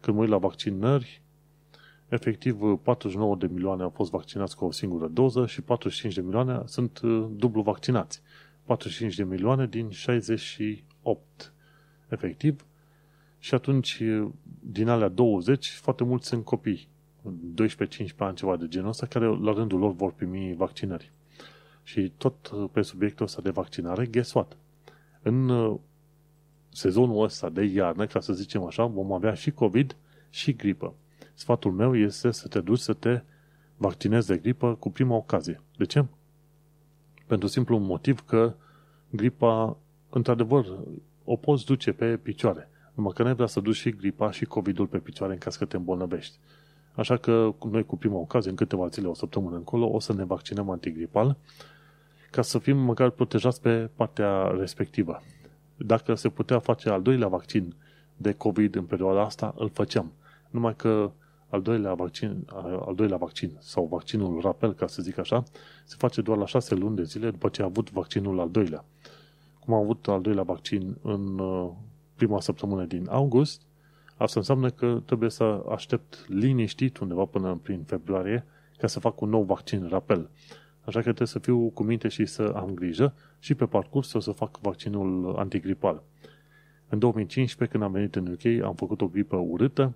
când mă uit la vaccinări, efectiv 49 de milioane au fost vaccinați cu o singură doză și 45 de milioane sunt uh, dublu vaccinați. 45 de milioane din 68 efectiv. Și atunci, din alea 20, foarte mulți sunt copii. 12-15 ani, ceva de genul ăsta, care la rândul lor vor primi vaccinări. Și tot pe subiectul ăsta de vaccinare, guess what? În uh, sezonul ăsta de iarnă, ca să zicem așa, vom avea și COVID și gripă. Sfatul meu este să te duci să te vaccinezi de gripă cu prima ocazie. De ce? Pentru simplu motiv că gripa, într-adevăr, o poți duce pe picioare. Numai că nu vrea să duci și gripa și COVID-ul pe picioare în caz că te îmbolnăvești. Așa că noi cu prima ocazie, în câteva zile, o săptămână încolo, o să ne vaccinăm antigripal ca să fim măcar protejați pe partea respectivă. Dacă se putea face al doilea vaccin de COVID în perioada asta, îl făceam. Numai că al doilea vaccin, al doilea vaccin sau vaccinul rapel, ca să zic așa, se face doar la șase luni de zile după ce a avut vaccinul al doilea. Cum a avut al doilea vaccin în uh, prima săptămână din august, asta înseamnă că trebuie să aștept liniștit undeva până prin februarie ca să fac un nou vaccin rapel. Așa că trebuie să fiu cu minte și să am grijă și pe parcurs o să fac vaccinul antigripal. În 2015, când am venit în UK, am făcut o gripă urâtă,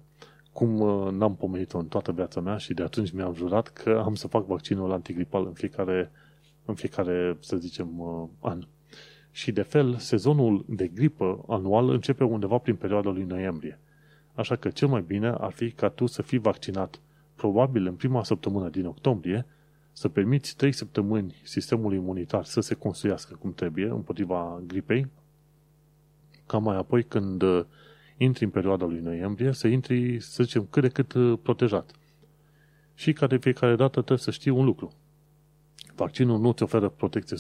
cum uh, n-am pomenit-o în toată viața mea și de atunci mi-am jurat că am să fac vaccinul antigripal în fiecare, în fiecare să zicem, uh, an. Și de fel, sezonul de gripă anual începe undeva prin perioada lui noiembrie. Așa că cel mai bine ar fi ca tu să fii vaccinat probabil în prima săptămână din octombrie, să permiți 3 săptămâni sistemului imunitar să se construiască cum trebuie împotriva gripei, ca mai apoi când uh, intri în perioada lui noiembrie, să intri, să zicem, cât de cât uh, protejat. Și ca de fiecare dată trebuie să știi un lucru. Vaccinul nu îți oferă protecție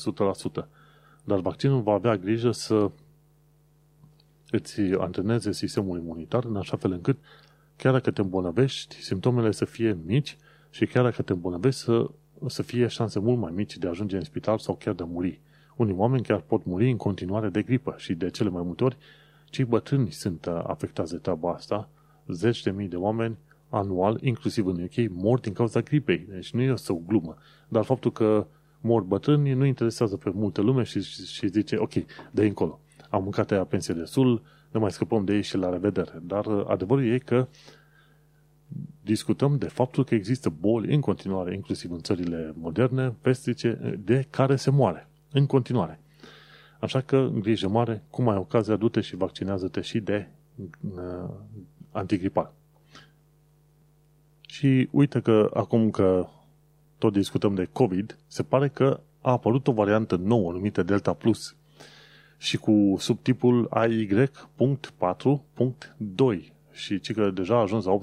100%, dar vaccinul va avea grijă să îți antreneze sistemul imunitar în așa fel încât chiar dacă te îmbolnăvești, simptomele să fie mici și chiar dacă te îmbolnăvești să, să fie șanse mult mai mici de a ajunge în spital sau chiar de a muri. Unii oameni chiar pot muri în continuare de gripă și de cele mai multe ori cei bătrâni sunt afectați de treaba asta. Zeci de mii de oameni anual, inclusiv în UK, mor din cauza gripei. Deci nu este o glumă. Dar faptul că mor bătrâni nu interesează pe multă lume și, și, și zice, ok, de încolo. Am mâncat aia pensie destul, ne mai scăpăm de ei și la revedere. Dar adevărul e că discutăm de faptul că există boli în continuare, inclusiv în țările moderne, vestice, de care se moare. În continuare. Așa că, grijă mare, cum ai ocazia, du-te și vaccinează-te și de uh, antigripal. Și uite că acum că tot discutăm de COVID, se pare că a apărut o variantă nouă numită Delta Plus și cu subtipul AY.4.2 și ci că deja a ajuns la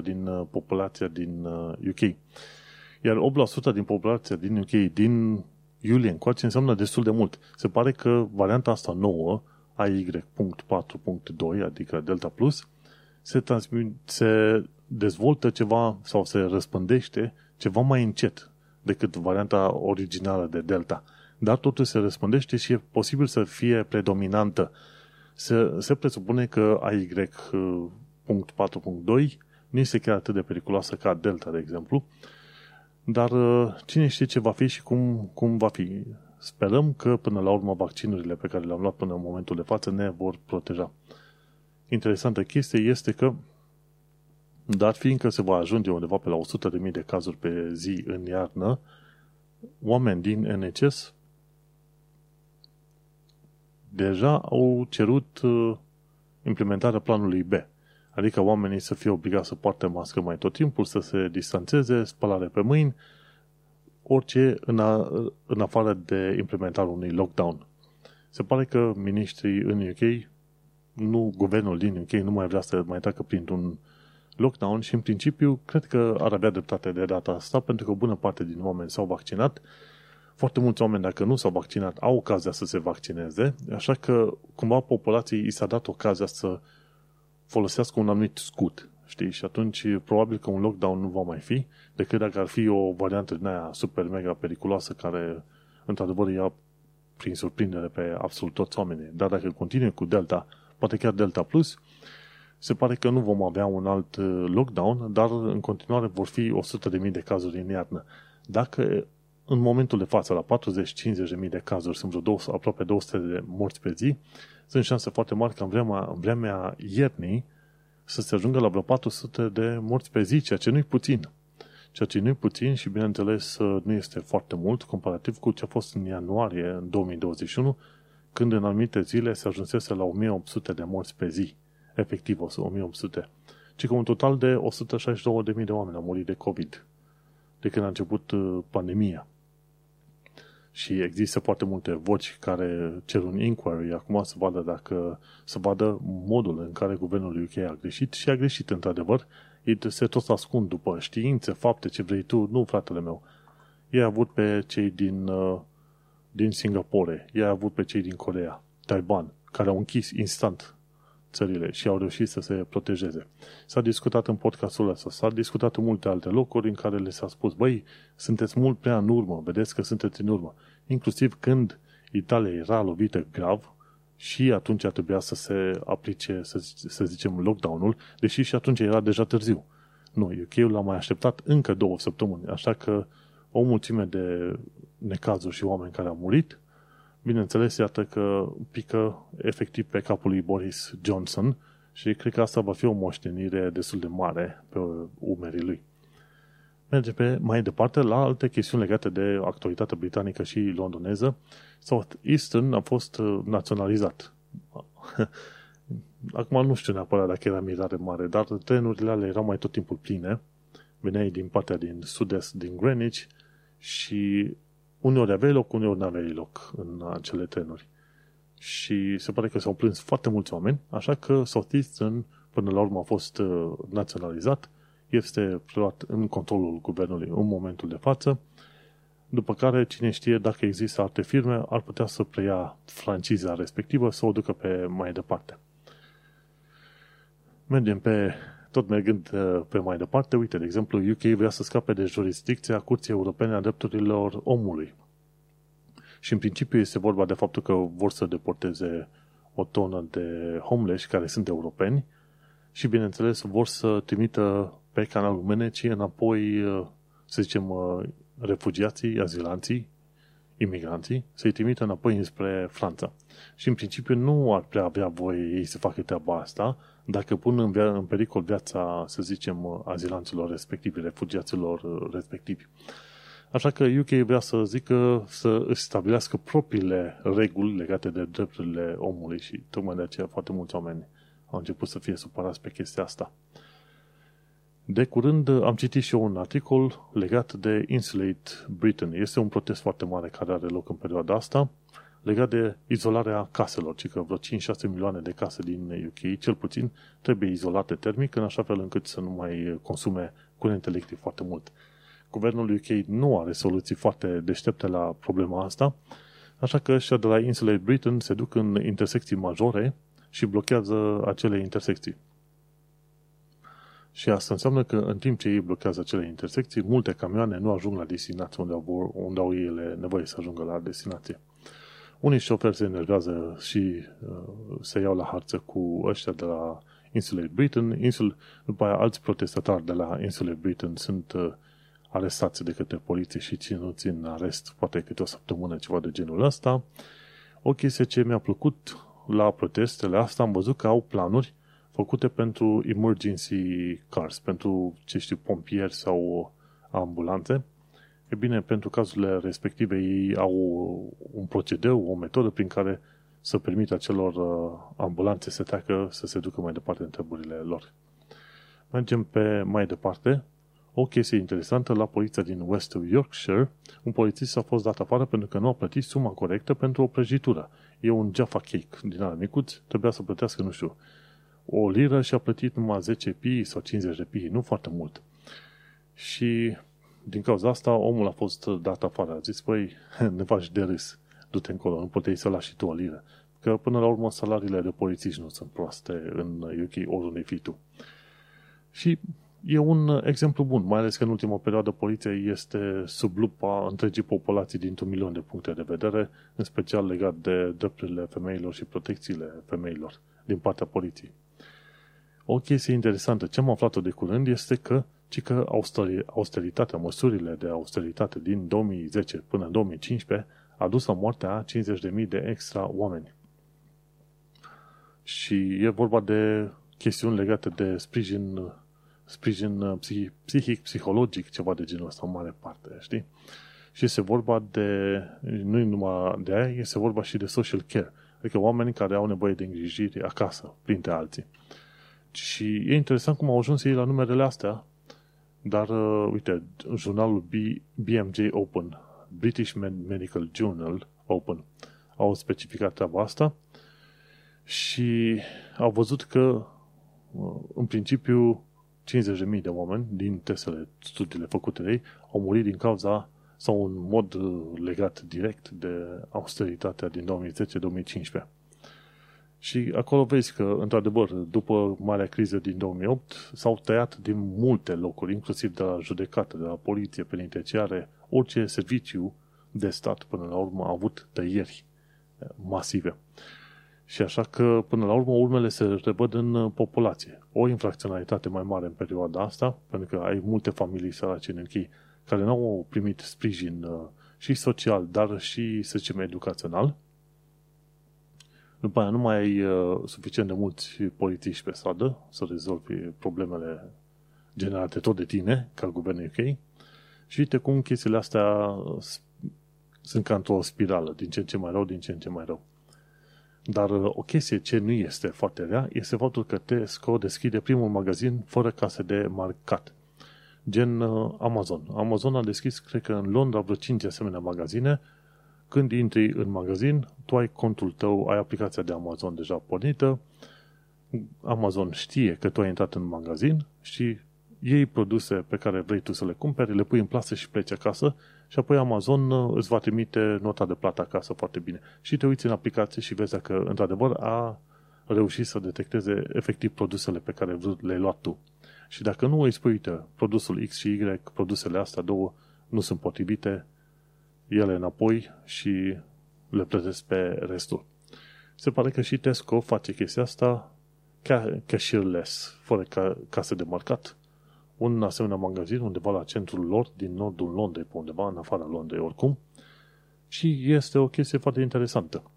8% din uh, populația din UK. Uh, Iar 8% din populația din UK din iulie încoace înseamnă destul de mult. Se pare că varianta asta nouă, AY.4.2, adică Delta Plus, se, transmit, se dezvoltă ceva sau se răspândește ceva mai încet decât varianta originală de Delta. Dar totul se răspândește și e posibil să fie predominantă. Se, se presupune că AY.4.2 nu este chiar atât de periculoasă ca Delta, de exemplu, dar uh, cine știe ce va fi și cum, cum va fi. sperăm că până la urmă vaccinurile pe care le-am luat până în momentul de față ne vor proteja. Interesantă chestie este că dar fiindcă se va ajunge undeva pe la 100.000 de cazuri pe zi în iarnă, oameni din NHS deja au cerut uh, implementarea planului B. Adică oamenii să fie obligați să poarte mască mai tot timpul, să se distanțeze, spălare pe mâini, orice în, a, în afară de implementarea unui lockdown. Se pare că ministrii în UK, nu guvernul din UK, nu mai vrea să mai treacă printr-un lockdown și în principiu cred că ar avea dreptate de data asta pentru că o bună parte din oameni s-au vaccinat. Foarte mulți oameni, dacă nu s-au vaccinat, au ocazia să se vaccineze, așa că cumva populației i s-a dat ocazia să folosească un anumit scut. Știi? Și atunci probabil că un lockdown nu va mai fi, decât dacă ar fi o variantă din aia super mega periculoasă care într-adevăr ia prin surprindere pe absolut toți oamenii. Dar dacă continue cu Delta, poate chiar Delta Plus, se pare că nu vom avea un alt uh, lockdown, dar în continuare vor fi 100.000 de cazuri în iarnă. Dacă în momentul de față, la 40-50.000 de cazuri, sunt vreo 200, aproape 200 de morți pe zi, sunt șanse foarte mari ca în vremea, în vremea iernii să se ajungă la vreo 400 de morți pe zi, ceea ce nu-i puțin. Ceea ce nu-i puțin și, bineînțeles, nu este foarte mult, comparativ cu ce a fost în ianuarie în 2021, când în anumite zile se ajunsese la 1800 de morți pe zi. Efectiv, 1800. Ci că un total de 162.000 de oameni au murit de COVID de când a început uh, pandemia și există foarte multe voci care cer un inquiry acum să vadă dacă să vadă modul în care guvernul UK a greșit și a greșit într-adevăr. Ei se tot ascund după științe, fapte, ce vrei tu. Nu, fratele meu. Ei a avut pe cei din, uh, din Singapore, ei a avut pe cei din Corea, Taiwan, care au închis instant țările și au reușit să se protejeze. S-a discutat în podcastul ăsta, s-a discutat în multe alte locuri în care le s-a spus, băi, sunteți mult prea în urmă, vedeți că sunteți în urmă. Inclusiv când Italia era lovită grav și atunci trebuia să se aplice, să, să zicem, lockdown-ul, deși și atunci era deja târziu. Nu, UK l-a mai așteptat încă două săptămâni, așa că o mulțime de necazuri și oameni care au murit bineînțeles, iată că pică efectiv pe capul lui Boris Johnson și cred că asta va fi o moștenire destul de mare pe umerii lui. Mergem pe mai departe la alte chestiuni legate de actualitatea britanică și londoneză. South Eastern a fost uh, naționalizat. [LAUGHS] Acum nu știu neapărat dacă era mirare mare, dar trenurile alea erau mai tot timpul pline. Veneai din partea din sud-est, din Greenwich și uneori aveai loc, uneori nu aveai loc în acele trenuri. Și se pare că s-au plâns foarte mulți oameni, așa că Southeastern până la urmă a fost uh, naționalizat, este preluat în controlul guvernului în momentul de față, după care cine știe dacă există alte firme ar putea să preia franciza respectivă să o ducă pe mai departe. Mergem pe tot mergând uh, pe mai departe, uite, de exemplu, UK vrea să scape de jurisdicția Curții Europene a Drepturilor Omului. Și în principiu este vorba de faptul că vor să deporteze o tonă de homeless care sunt europeni și, bineînțeles, vor să trimită pe canalul Meneci înapoi, uh, să zicem, uh, refugiații, azilanții, imigranții, să-i trimită înapoi înspre Franța. Și în principiu nu ar prea avea voie ei să facă treaba asta, dacă pun în, via- în pericol viața, să zicem, azilanților respectivi, refugiaților respectivi. Așa că UK vrea să zică să își stabilească propriile reguli legate de drepturile omului și tocmai de aceea foarte mulți oameni au început să fie supărați pe chestia asta. De curând am citit și eu un articol legat de Insulate Britain. Este un protest foarte mare care are loc în perioada asta legat de izolarea caselor, ci că vreo 5-6 milioane de case din UK, cel puțin, trebuie izolate termic, în așa fel încât să nu mai consume curent electric foarte mult. Guvernul UK nu are soluții foarte deștepte la problema asta, așa că ăștia de la insulei Britain se duc în intersecții majore și blochează acele intersecții. Și asta înseamnă că în timp ce ei blochează acele intersecții, multe camioane nu ajung la destinație unde au, unde au ele nevoie să ajungă la destinație. Unii șoferi se enervează și uh, se iau la harță cu ăștia de la insule Britain. Insul, după aia alți protestatari de la insule Britain sunt uh, arestați de către poliție și ținuți în arest poate câte o săptămână, ceva de genul ăsta. O chestie ce mi-a plăcut la protestele astea, am văzut că au planuri făcute pentru emergency cars, pentru, ce știu, pompieri sau ambulanțe. E bine, pentru cazurile respective ei au un procedeu, o metodă prin care să permită acelor uh, ambulanțe să treacă, să se ducă mai departe în treburile lor. Mergem pe mai departe. O chestie interesantă, la poliția din West Yorkshire, un polițist a fost dat afară pentru că nu a plătit suma corectă pentru o prăjitură. E un Jaffa Cake din ala micuț, trebuia să plătească, nu știu, o liră și a plătit numai 10 pi sau 50 de pi, nu foarte mult. Și din cauza asta, omul a fost dat afară. A zis, păi, [LAUGHS] ne faci de râs, du-te încolo, nu puteai să lași și tu o liră. Că până la urmă salariile de polițiști nu sunt proaste în UK, oriunde fii tu. Și e un exemplu bun, mai ales că în ultima perioadă poliția este sub lupa întregii populații dintr-un milion de puncte de vedere, în special legat de drepturile femeilor și protecțiile femeilor din partea poliției. O chestie interesantă, ce am aflat-o de curând este că ci că austeritatea, măsurile de austeritate din 2010 până în 2015 a dus la moartea a 50.000 de extra oameni. Și e vorba de chestiuni legate de sprijin, sprijin psihic, psihologic, ceva de genul ăsta, în mare parte, știi? Și este vorba de, nu numai de aia, este vorba și de social care, adică oameni care au nevoie de îngrijiri acasă, printre alții. Și e interesant cum au ajuns ei la numerele astea, dar, uh, uite, jurnalul B, BMJ Open, British Medical Journal Open, au specificat treaba asta și au văzut că, uh, în principiu, 50.000 de oameni din testele, studiile făcute de ei, au murit din cauza sau în mod uh, legat direct de austeritatea din 2010-2015. Și acolo vezi că, într-adevăr, după marea criză din 2008, s-au tăiat din multe locuri, inclusiv de la judecată, de la poliție, penitenciare, orice serviciu de stat, până la urmă, a avut tăieri eh, masive. Și așa că, până la urmă, urmele se revăd în eh, populație. O infracționalitate mai mare în perioada asta, pentru că ai multe familii sărace în închei care nu au primit sprijin eh, și social, dar și, să zicem, educațional, după aia nu mai ai uh, suficient de mulți polițiști pe stradă să rezolvi problemele generate tot de tine, ca guvernul UK. Și uite cum chestiile astea sunt ca într-o spirală, din ce în ce mai rău, din ce în ce mai rău. Dar uh, o chestie ce nu este foarte rea este faptul că Tesco deschide primul magazin fără case de marcat. Gen uh, Amazon. Amazon a deschis, cred că în Londra, vreo 5 asemenea magazine când intri în magazin, tu ai contul tău, ai aplicația de Amazon deja pornită, Amazon știe că tu ai intrat în magazin și iei produse pe care vrei tu să le cumperi, le pui în plasă și pleci acasă și apoi Amazon uh, îți va trimite nota de plată acasă foarte bine. Și te uiți în aplicație și vezi dacă într-adevăr a reușit să detecteze efectiv produsele pe care le-ai luat tu. Și dacă nu îi spui, uite, produsul X și Y, produsele astea două nu sunt potrivite, ele înapoi și le plătesc pe restul. Se pare că și Tesco face chestia asta cashierless, fără ca, casă de marcat. Un asemenea magazin undeva la centrul lor, din nordul Londrei, pe undeva în afara Londrei oricum, și este o chestie foarte interesantă.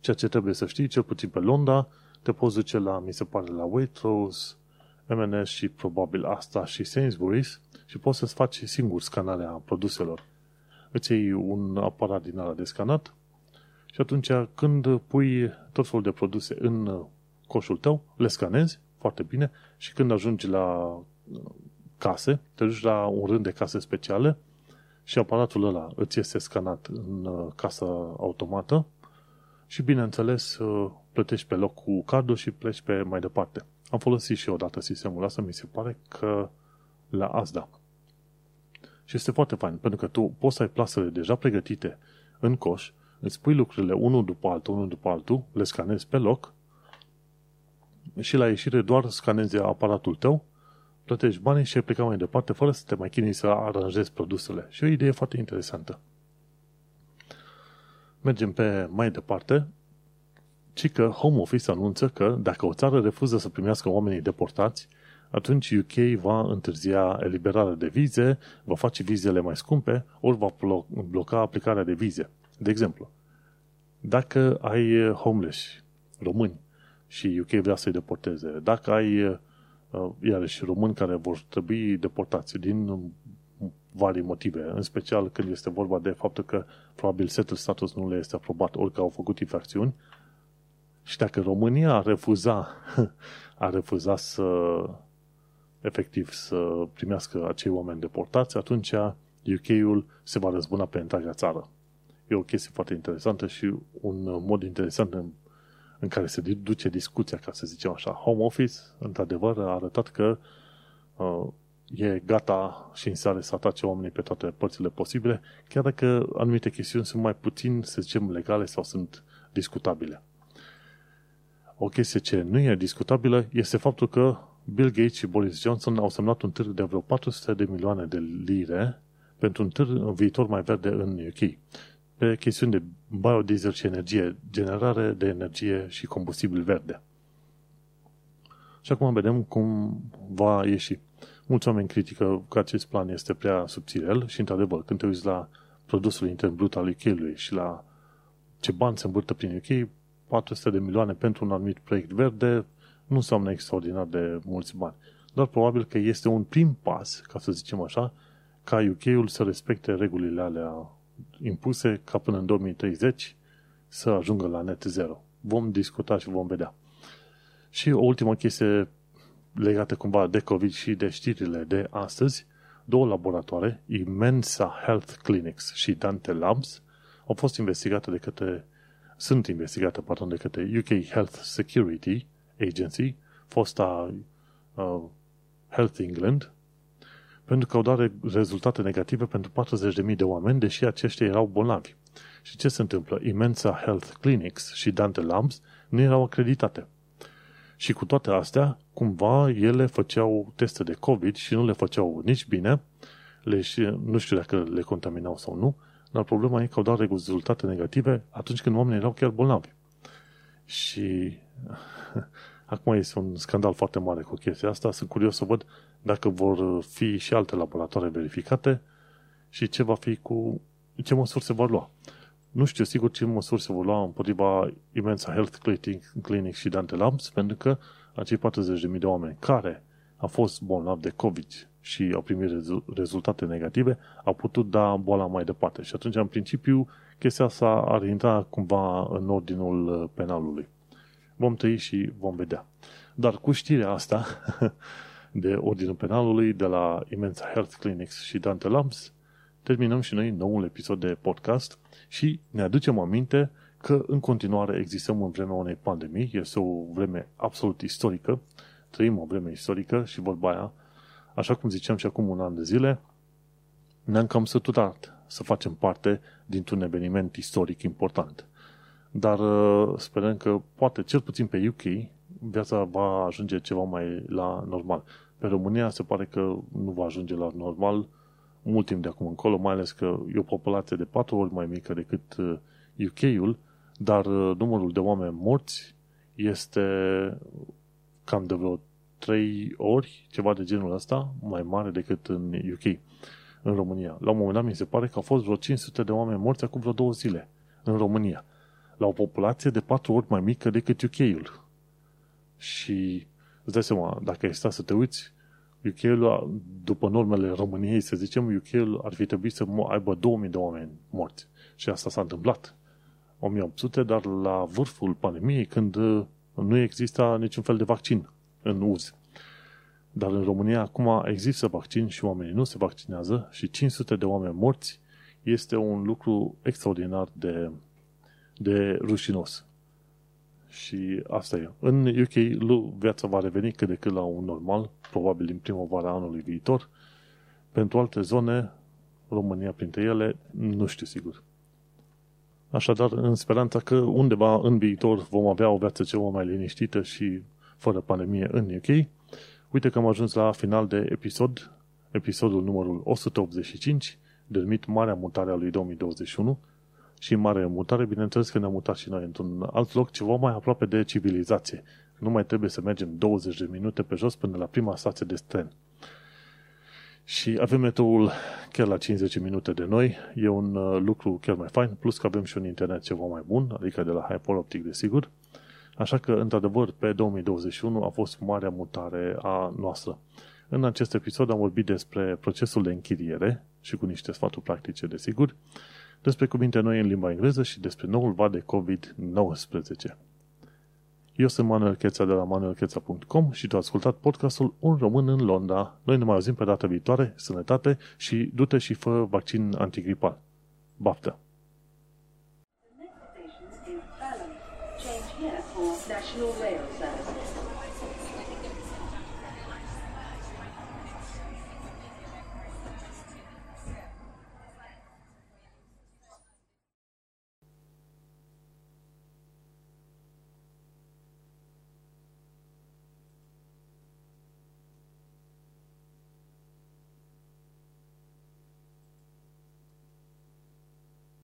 Ceea ce trebuie să știi, cel puțin pe Londra, te poți duce la, mi se pare, la Waitrose, M&S și probabil asta și Sainsbury's și poți să-ți faci singur scanarea produselor îți iei un aparat din ala de scanat și atunci când pui tot felul de produse în coșul tău, le scanezi foarte bine și când ajungi la uh, case, te duci la un rând de case speciale și aparatul ăla îți este scanat în uh, casă automată și bineînțeles uh, plătești pe loc cu cardul și pleci pe mai departe. Am folosit și odată sistemul ăsta, mi se pare că la Asda. Și este foarte fain, pentru că tu poți să ai plasele deja pregătite în coș, îți pui lucrurile unul după altul, unul după altul, le scanezi pe loc și la ieșire doar scanezi aparatul tău, plătești banii și ai plecat mai departe fără să te mai chinui să aranjezi produsele. Și o idee foarte interesantă. Mergem pe mai departe, ci că Home Office anunță că dacă o țară refuză să primească oamenii deportați, atunci UK va întârzia eliberarea de vize, va face vizele mai scumpe, ori va bloca aplicarea de vize. De exemplu, dacă ai homeless români și UK vrea să-i deporteze, dacă ai iarăși români care vor trebui deportați din vari motive, în special când este vorba de faptul că probabil setul status nu le este aprobat, ori că au făcut infracțiuni, și dacă România a refuza, [LAUGHS] a refuza să efectiv să primească acei oameni deportați, atunci UK-ul se va răzbuna pe întreaga țară. E o chestie foarte interesantă și un mod interesant în, în care se duce discuția, ca să zicem așa. Home Office, într-adevăr, a arătat că uh, e gata și în sare să atace oamenii pe toate părțile posibile, chiar dacă anumite chestiuni sunt mai puțin, să zicem, legale sau sunt discutabile. O chestie ce nu e discutabilă este faptul că Bill Gates și Boris Johnson au semnat un târg de vreo 400 de milioane de lire pentru un târg în viitor mai verde în UK pe chestiuni de biodiesel și energie, generare de energie și combustibil verde. Și acum vedem cum va ieși. Mulți oameni critică că acest plan este prea subțirel și, într-adevăr, când te uiți la produsul intern brut al UK-ului și la ce bani se îmbârtă prin UK, 400 de milioane pentru un anumit proiect verde nu înseamnă extraordinar de mulți bani. Dar probabil că este un prim pas, ca să zicem așa, ca UK-ul să respecte regulile alea impuse ca până în 2030 să ajungă la net zero. Vom discuta și vom vedea. Și o ultimă chestie legată cumva de COVID și de știrile de astăzi, două laboratoare, Immensa Health Clinics și Dante Labs, au fost investigate de către, sunt investigate, pardon, de către UK Health Security Agency, fosta uh, Health England, pentru că au dat rezultate negative pentru 40.000 de oameni, deși aceștia erau bolnavi. Și ce se întâmplă? Immensa Health Clinics și Dante Labs nu erau acreditate. Și cu toate astea, cumva ele făceau teste de COVID și nu le făceau nici bine, le, nu știu dacă le contaminau sau nu, dar problema e că au dat rezultate negative atunci când oamenii erau chiar bolnavi. Și [LAUGHS] acum este un scandal foarte mare cu chestia asta. Sunt curios să văd dacă vor fi și alte laboratoare verificate și ce va fi cu ce măsuri se vor lua. Nu știu sigur ce măsuri se vor lua împotriva Imensa Health Clinic, Clinic și Dante Labs, pentru că acei 40.000 de oameni care au fost bolnavi de COVID și au primit rezultate negative, au putut da boala mai departe. Și atunci, în principiu, chestia asta ar intra cumva în ordinul penalului. Vom trăi și vom vedea. Dar cu știrea asta [LAUGHS] de ordinul penalului de la Immensa Health Clinics și Dante Labs, terminăm și noi noul episod de podcast și ne aducem aminte că în continuare existăm în vremea unei pandemii, este o vreme absolut istorică, trăim o vreme istorică și vorba aia, așa cum ziceam și acum un an de zile, ne-am cam săturat să facem parte dintr-un eveniment istoric important. Dar uh, sperăm că poate, cel puțin pe UK, viața va ajunge ceva mai la normal. Pe România se pare că nu va ajunge la normal mult timp de acum încolo, mai ales că e o populație de patru ori mai mică decât UK-ul, uh, dar uh, numărul de oameni morți este cam de vreo trei ori, ceva de genul ăsta, mai mare decât în UK, în România. La un moment dat mi se pare că au fost vreo 500 de oameni morți acum vreo două zile în România, la o populație de patru ori mai mică decât UK-ul. Și îți dai seama, dacă ai sta să te uiți, UK-ul, după normele României, să zicem, UK-ul ar fi trebuit să aibă 2000 de oameni morți. Și asta s-a întâmplat. 1800, dar la vârful pandemiei, când uh, nu exista niciun fel de vaccin în uz. Dar în România acum există vaccin și oamenii nu se vaccinează și 500 de oameni morți este un lucru extraordinar de, de rușinos. Și asta e. În UK viața va reveni cât de cât la un normal, probabil în primăvara anului viitor. Pentru alte zone, România printre ele, nu știu sigur. Așadar, în speranța că undeva în viitor vom avea o viață ceva mai liniștită și fără pandemie în UK, uite că am ajuns la final de episod, episodul numărul 185, denumit Marea Mutare a lui 2021, și în mare mutare, bineînțeles că ne-am mutat și noi într-un alt loc ceva mai aproape de civilizație. Nu mai trebuie să mergem 20 de minute pe jos până la prima stație de tren. Și avem metroul chiar la 50 minute de noi. E un uh, lucru chiar mai fain, plus că avem și un internet ceva mai bun, adică de la Hyperoptic, desigur. Așa că, într-adevăr, pe 2021 a fost marea mutare a noastră. În acest episod am vorbit despre procesul de închiriere și cu niște sfaturi practice, desigur, despre cuvinte noi în limba engleză și despre noul val de COVID-19. Eu sunt Manuel Cheța de la manuelcheța.com și tu ai ascultat podcastul Un român în Londra. Noi ne mai auzim pe data viitoare, sănătate și du-te și fă vaccin antigripal. Baftă! National Rail.